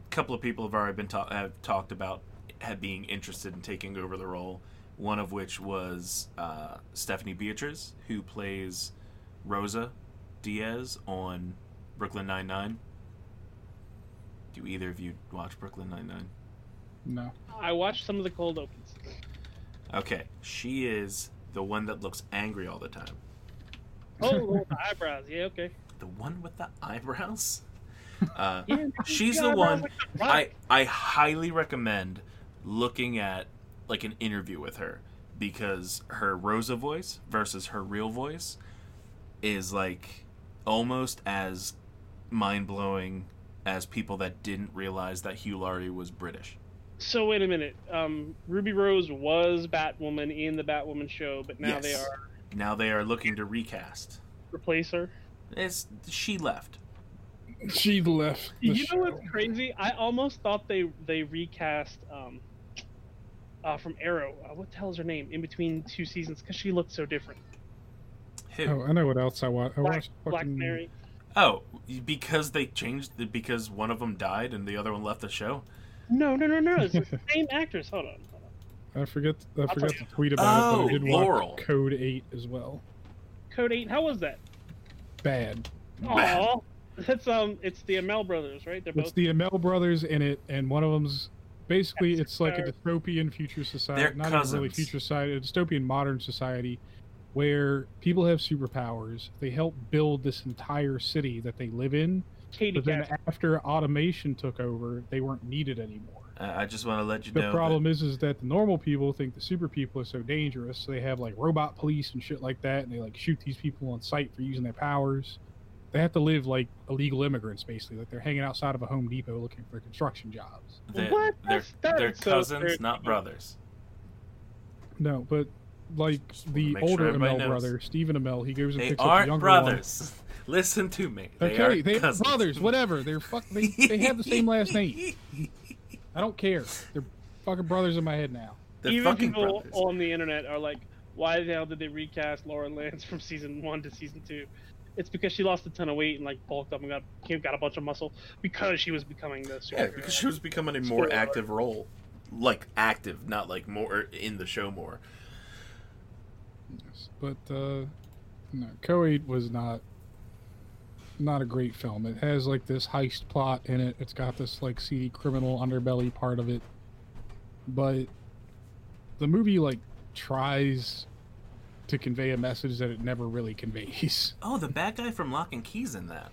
a couple of people have already been ta- have talked about had being interested in taking over the role. One of which was uh, Stephanie Beatriz, who plays Rosa Diaz on Brooklyn Nine Nine. Do either of you watch Brooklyn Nine Nine? No. I watched some of the cold opens. Okay, she is the one that looks angry all the time. Oh, the eyebrows. Yeah, okay. The one with the eyebrows. Uh, Yeah, she's the the one. like the I I highly recommend looking at like an interview with her because her Rosa voice versus her real voice is like almost as mind blowing as people that didn't realize that Hugh Laurie was British. So wait a minute. Um, Ruby Rose was Batwoman in the Batwoman show, but now they are Now they are looking to recast. replace her. It's she left. She left. The you show. know what's crazy? I almost thought they they recast um, uh, from Arrow. Uh, what the hell is her name? In between two seasons, because she looked so different. Who? Oh, I know what else I watched. I Black, watched Black Mary. Oh, because they changed the, because one of them died and the other one left the show. No, no, no, no. It's the same actress. Hold on. Hold on. I forget. I I'll forgot to tweet about it, but Oh, I did Laurel. watch Code Eight as well. Code Eight. How was that? Bad. Bad. Oh, that's um. It's the Amell brothers, right? They're It's both. the Amell brothers in it, and one of them's basically That's it's like a dystopian future society, They're not even really cousins. future society, a dystopian modern society where people have superpowers. They help build this entire city that they live in, Katie but then Cassidy. after automation took over, they weren't needed anymore. I I just want to let you The know. The problem is, is that the normal people think the super people are so dangerous. So they have like robot police and shit like that, and they like shoot these people on sight for using their powers. They have to live like illegal immigrants, basically. Like they're hanging outside of a Home Depot looking for construction jobs. that they're, What? they're, they're is so cousins, not brothers. No, but like Just the make sure older everybody Amell knows. brother, Stephen Amell, he goes and They picks up the aren't younger brothers. Listen to me. They Okay, are they are brothers, whatever. They're fuck. They, they have the same last name. I don't care. They're fucking brothers in my head now. They're Even fucking people brothers. on the internet are like, "Why the hell did they recast Laurel Lance from season one to season two? It's because she lost a ton of weight and like bulked up and got got a bunch of muscle because she was becoming the Yeah, because she was becoming a more active role, like active, not like more in the show more. Yes, But uh, no, Coed was not not a great film. It has like this heist plot in it. It's got this like seedy criminal underbelly part of it, but the movie like tries to convey a message that it never really conveys. Oh, the bad guy from Locke and Key's in that.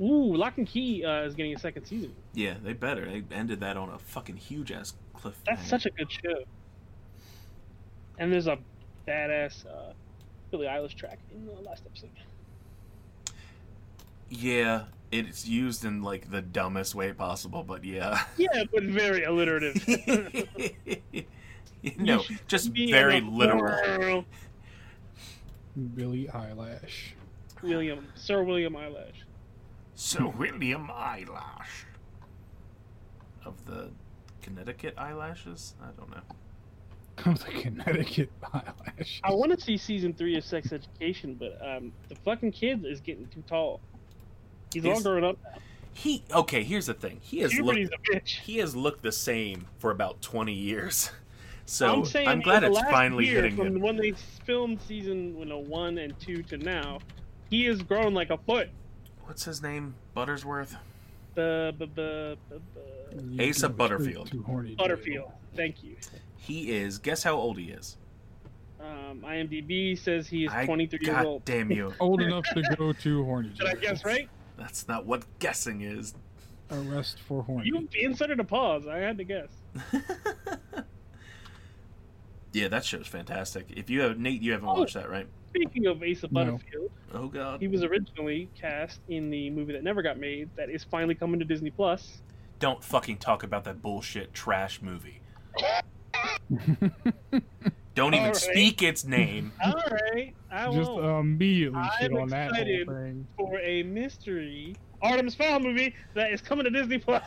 Ooh, Locke and Key uh, is getting a second season. Yeah, they better. They ended that on a fucking huge ass cliff. That's such a good show. And there's a badass uh, Billie Eilish track in the last episode. Yeah, it's used in like the dumbest way possible, but yeah. Yeah, but very alliterative. no, should just very literal. world. Billie Eyelash. William, Sir William Eyelash. Sir William Eyelash. Of the Connecticut eyelashes? I don't know. Of the Connecticut Eyelash. I want to see season three of Sex Education, but um, the fucking kid is getting too tall. He's, all grown up. He okay. Here's the thing. He has Puberty's looked. a bitch. He has looked the same for about twenty years. So I'm I'm, saying glad in the it's last finally year, hitting from him. when they filmed season you know one and two to now, he has grown like a foot. What's his name? Buttersworth. The, the, the, the, the You Asa go straight Butterfield. to horny jail. Butterfield. Thank you. He is. Guess how old he is. Um, IMDb says he is I, 23 years God old. damn you! Old enough to go to horny Did I guess right? That's not what guessing is. Arrest for horny. You inserted a pause. I had to guess. Yeah, that show's fantastic. If you have Nate, you haven't Oh. watched that, right? Speaking of Ace of No. Butterfield, Oh God! he was originally cast in the movie that never got made. That is finally coming to Disney Plus. Don't fucking talk about that bullshit trash movie. Don't even All right. speak its name. All right, I Just won't. Uh, immediately shit I'm on that whole excited. thing. for a mystery Artemis Fowl movie that is coming to Disney Plus.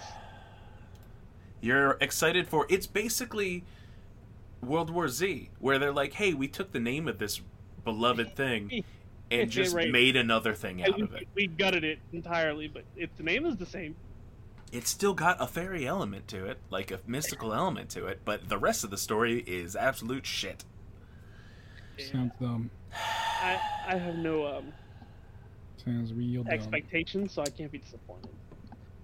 You're excited for it's basically World War Z, where they're like, "Hey, we took the name of this beloved thing and just Right. made another thing out we, of it." we gutted it entirely, but if the name is the same, It's still got a fairy element to it, like a mystical element to it, but the rest of the story is absolute shit. Sounds dumb. I, I have no um, Sounds real dumb. expectations, so I can't be disappointed.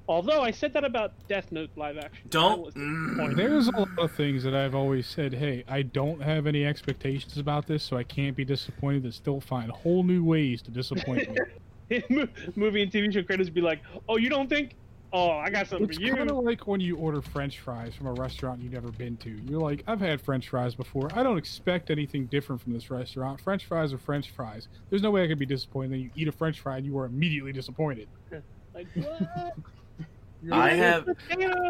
Although I said that about Death Note live action. Don't- mm. There's a lot of things that I've always said, hey, I don't have any expectations about this, so I can't be disappointed and still find whole new ways to disappoint me. Movie and TV show creators be like, "Oh, you don't think? Oh, I got something It's for you." kind of like when you order French fries from a restaurant you've never been to. You're like, I've had French fries before. I don't expect anything different from this restaurant. French fries are French fries. There's no way I could be disappointed. Then you eat a French fry and you are immediately disappointed. Like, what? You're I like, have-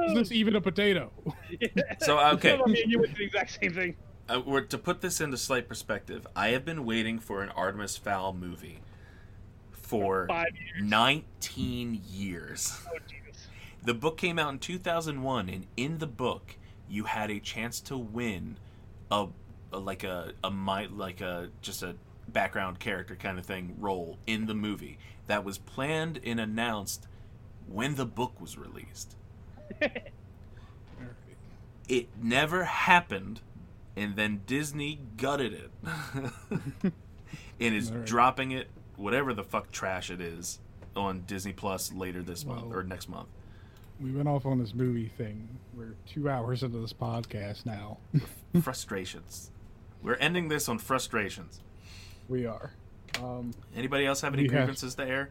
Is this even a potato? So, okay. I mean, you went to the exact same thing. Uh, we're, to put this into slight perspective, I have been waiting for an Artemis Fowl movie for Five years. 19 years. Oh, Jesus. The book came out in 2001, and in the book, you had a chance to win a, a like a a mi- like a just a background character kind of thing role in the movie that was planned and announced when the book was released. It never happened, and then Disney gutted it and is Alright. dropping it, whatever the fuck trash it is, on Disney Plus later this month or next month. We went off on this movie thing. We're two hours into this podcast now. frustrations. We're ending this on frustrations. we are. Um, Anybody else have any We have- grievances to air?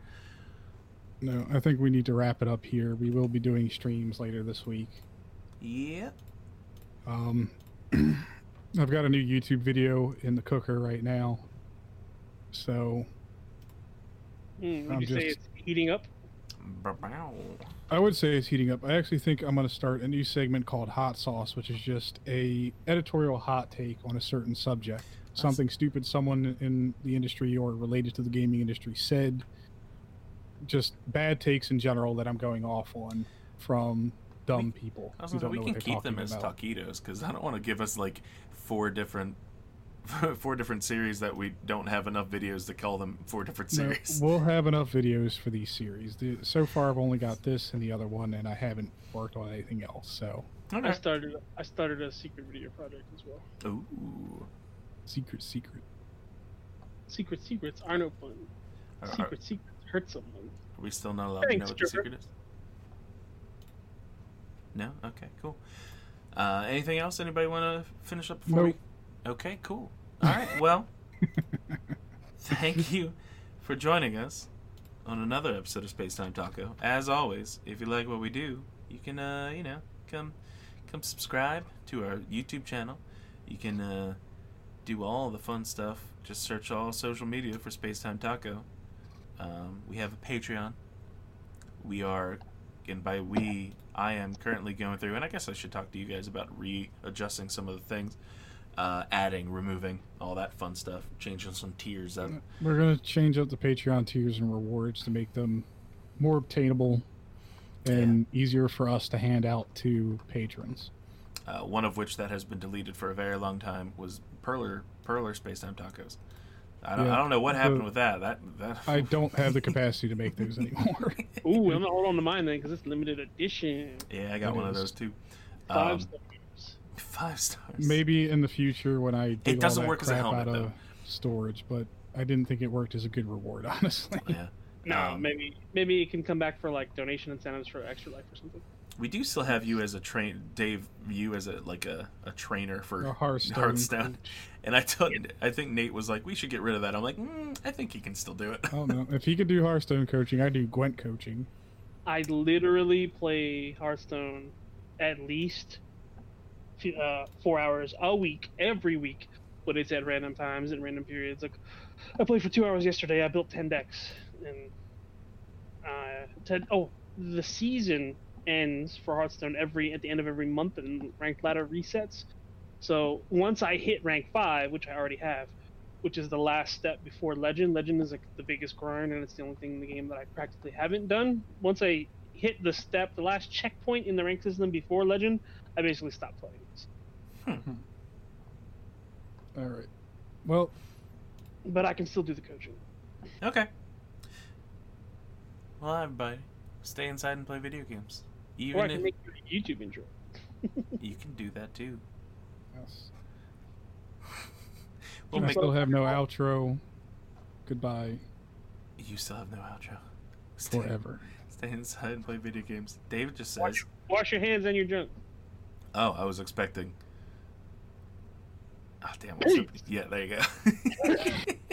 no, I think we need to wrap it up here. We will be doing streams later this week. Yeah. Um, I've got a new YouTube video in the cooker right now. So Hmm, would I'm you say it's heating up? Bow. I would say it's heating up. I actually think I'm going to start a new segment called Hot Sauce, which is just a editorial hot take on a certain subject. Something stupid someone in the industry or related to the gaming industry said. Just bad takes in general that I'm going off on from dumb people I was who gonna don't we can keep them talking as about. taquitos because I don't want to give us like four different, four different series that we don't have enough videos to call them four different No, series. we'll have enough videos for these series. The, so far, I've only got this and the other one, and I haven't worked on anything else. So, I started. I started a secret video project as well. Ooh. secret, secret. Secret secrets are no fun. Are, are- Secret secrets hurt someone. are we still not allowed to know what the secret is? No. Okay. Cool. Uh, anything else? Anybody want to finish up before Nope. we? Okay. Cool. All right. Well. thank you for joining us on another episode of Space Time Taco. As always, if you like what we do, you can uh, you know come come subscribe to our YouTube channel. You can uh, do all the fun stuff. Just search all social media for Space Time Taco. Um, we have a Patreon. We are, and by we, I am currently going through, and I guess I should talk to you guys about readjusting some of the things, uh, adding, removing, all that fun stuff, changing some tiers up. We're gonna change up the Patreon tiers and rewards to make them more obtainable and easier for us to hand out to patrons. Uh, one of which that has been deleted for a very long time was Perler Perler Space Time Tacos. I don't, Yeah, I don't know what happened the- with that. That that I don't have the capacity to make those anymore. Ooh, I'm gonna hold on to mine then because it's limited edition. yeah, I got It one of those too. Five Um, stars. Five stars. Maybe in the future when I dig doesn't all that work as a crap helmet, out though. of storage, but I didn't think it worked as a good reward, honestly. Yeah. No, um, maybe maybe it can come back for like donation incentives for extra life or something. We do still have you as a train, Dave. You as a like a, a trainer for A Hearthstone. Hearthstone. And I told, I think Nate was like, we should get rid of that. I'm like, mm, I think he can still do it. I don't know. If he could do Hearthstone coaching, I do Gwent coaching. I literally play Hearthstone at least uh, four hours a week, every week, but it's at random times and random periods. Like I played for two hours yesterday. I built ten decks, and uh, ten, oh, the season ends for Hearthstone every at the end of every month, and ranked ladder resets. So once I hit rank five, which I already have, which is the last step before Legend. Legend is like the biggest grind, and it's the only thing in the game that I practically haven't done. Once I hit the step, the last checkpoint in the rank system before Legend, I basically stopped playing. Hmm. All right. Well, But I can still do the coaching. Okay. Well, everybody, stay inside and play video games. Or I Even can if make you a YouTube intro. you can do that too. yes. We'll I make. still have no outro. Goodbye You still have no outro. Stay, forever. stay inside and play video games. David just says. Wash, wash your hands and your junk. Oh, I was expecting. Oh damn! Yeah, there you go.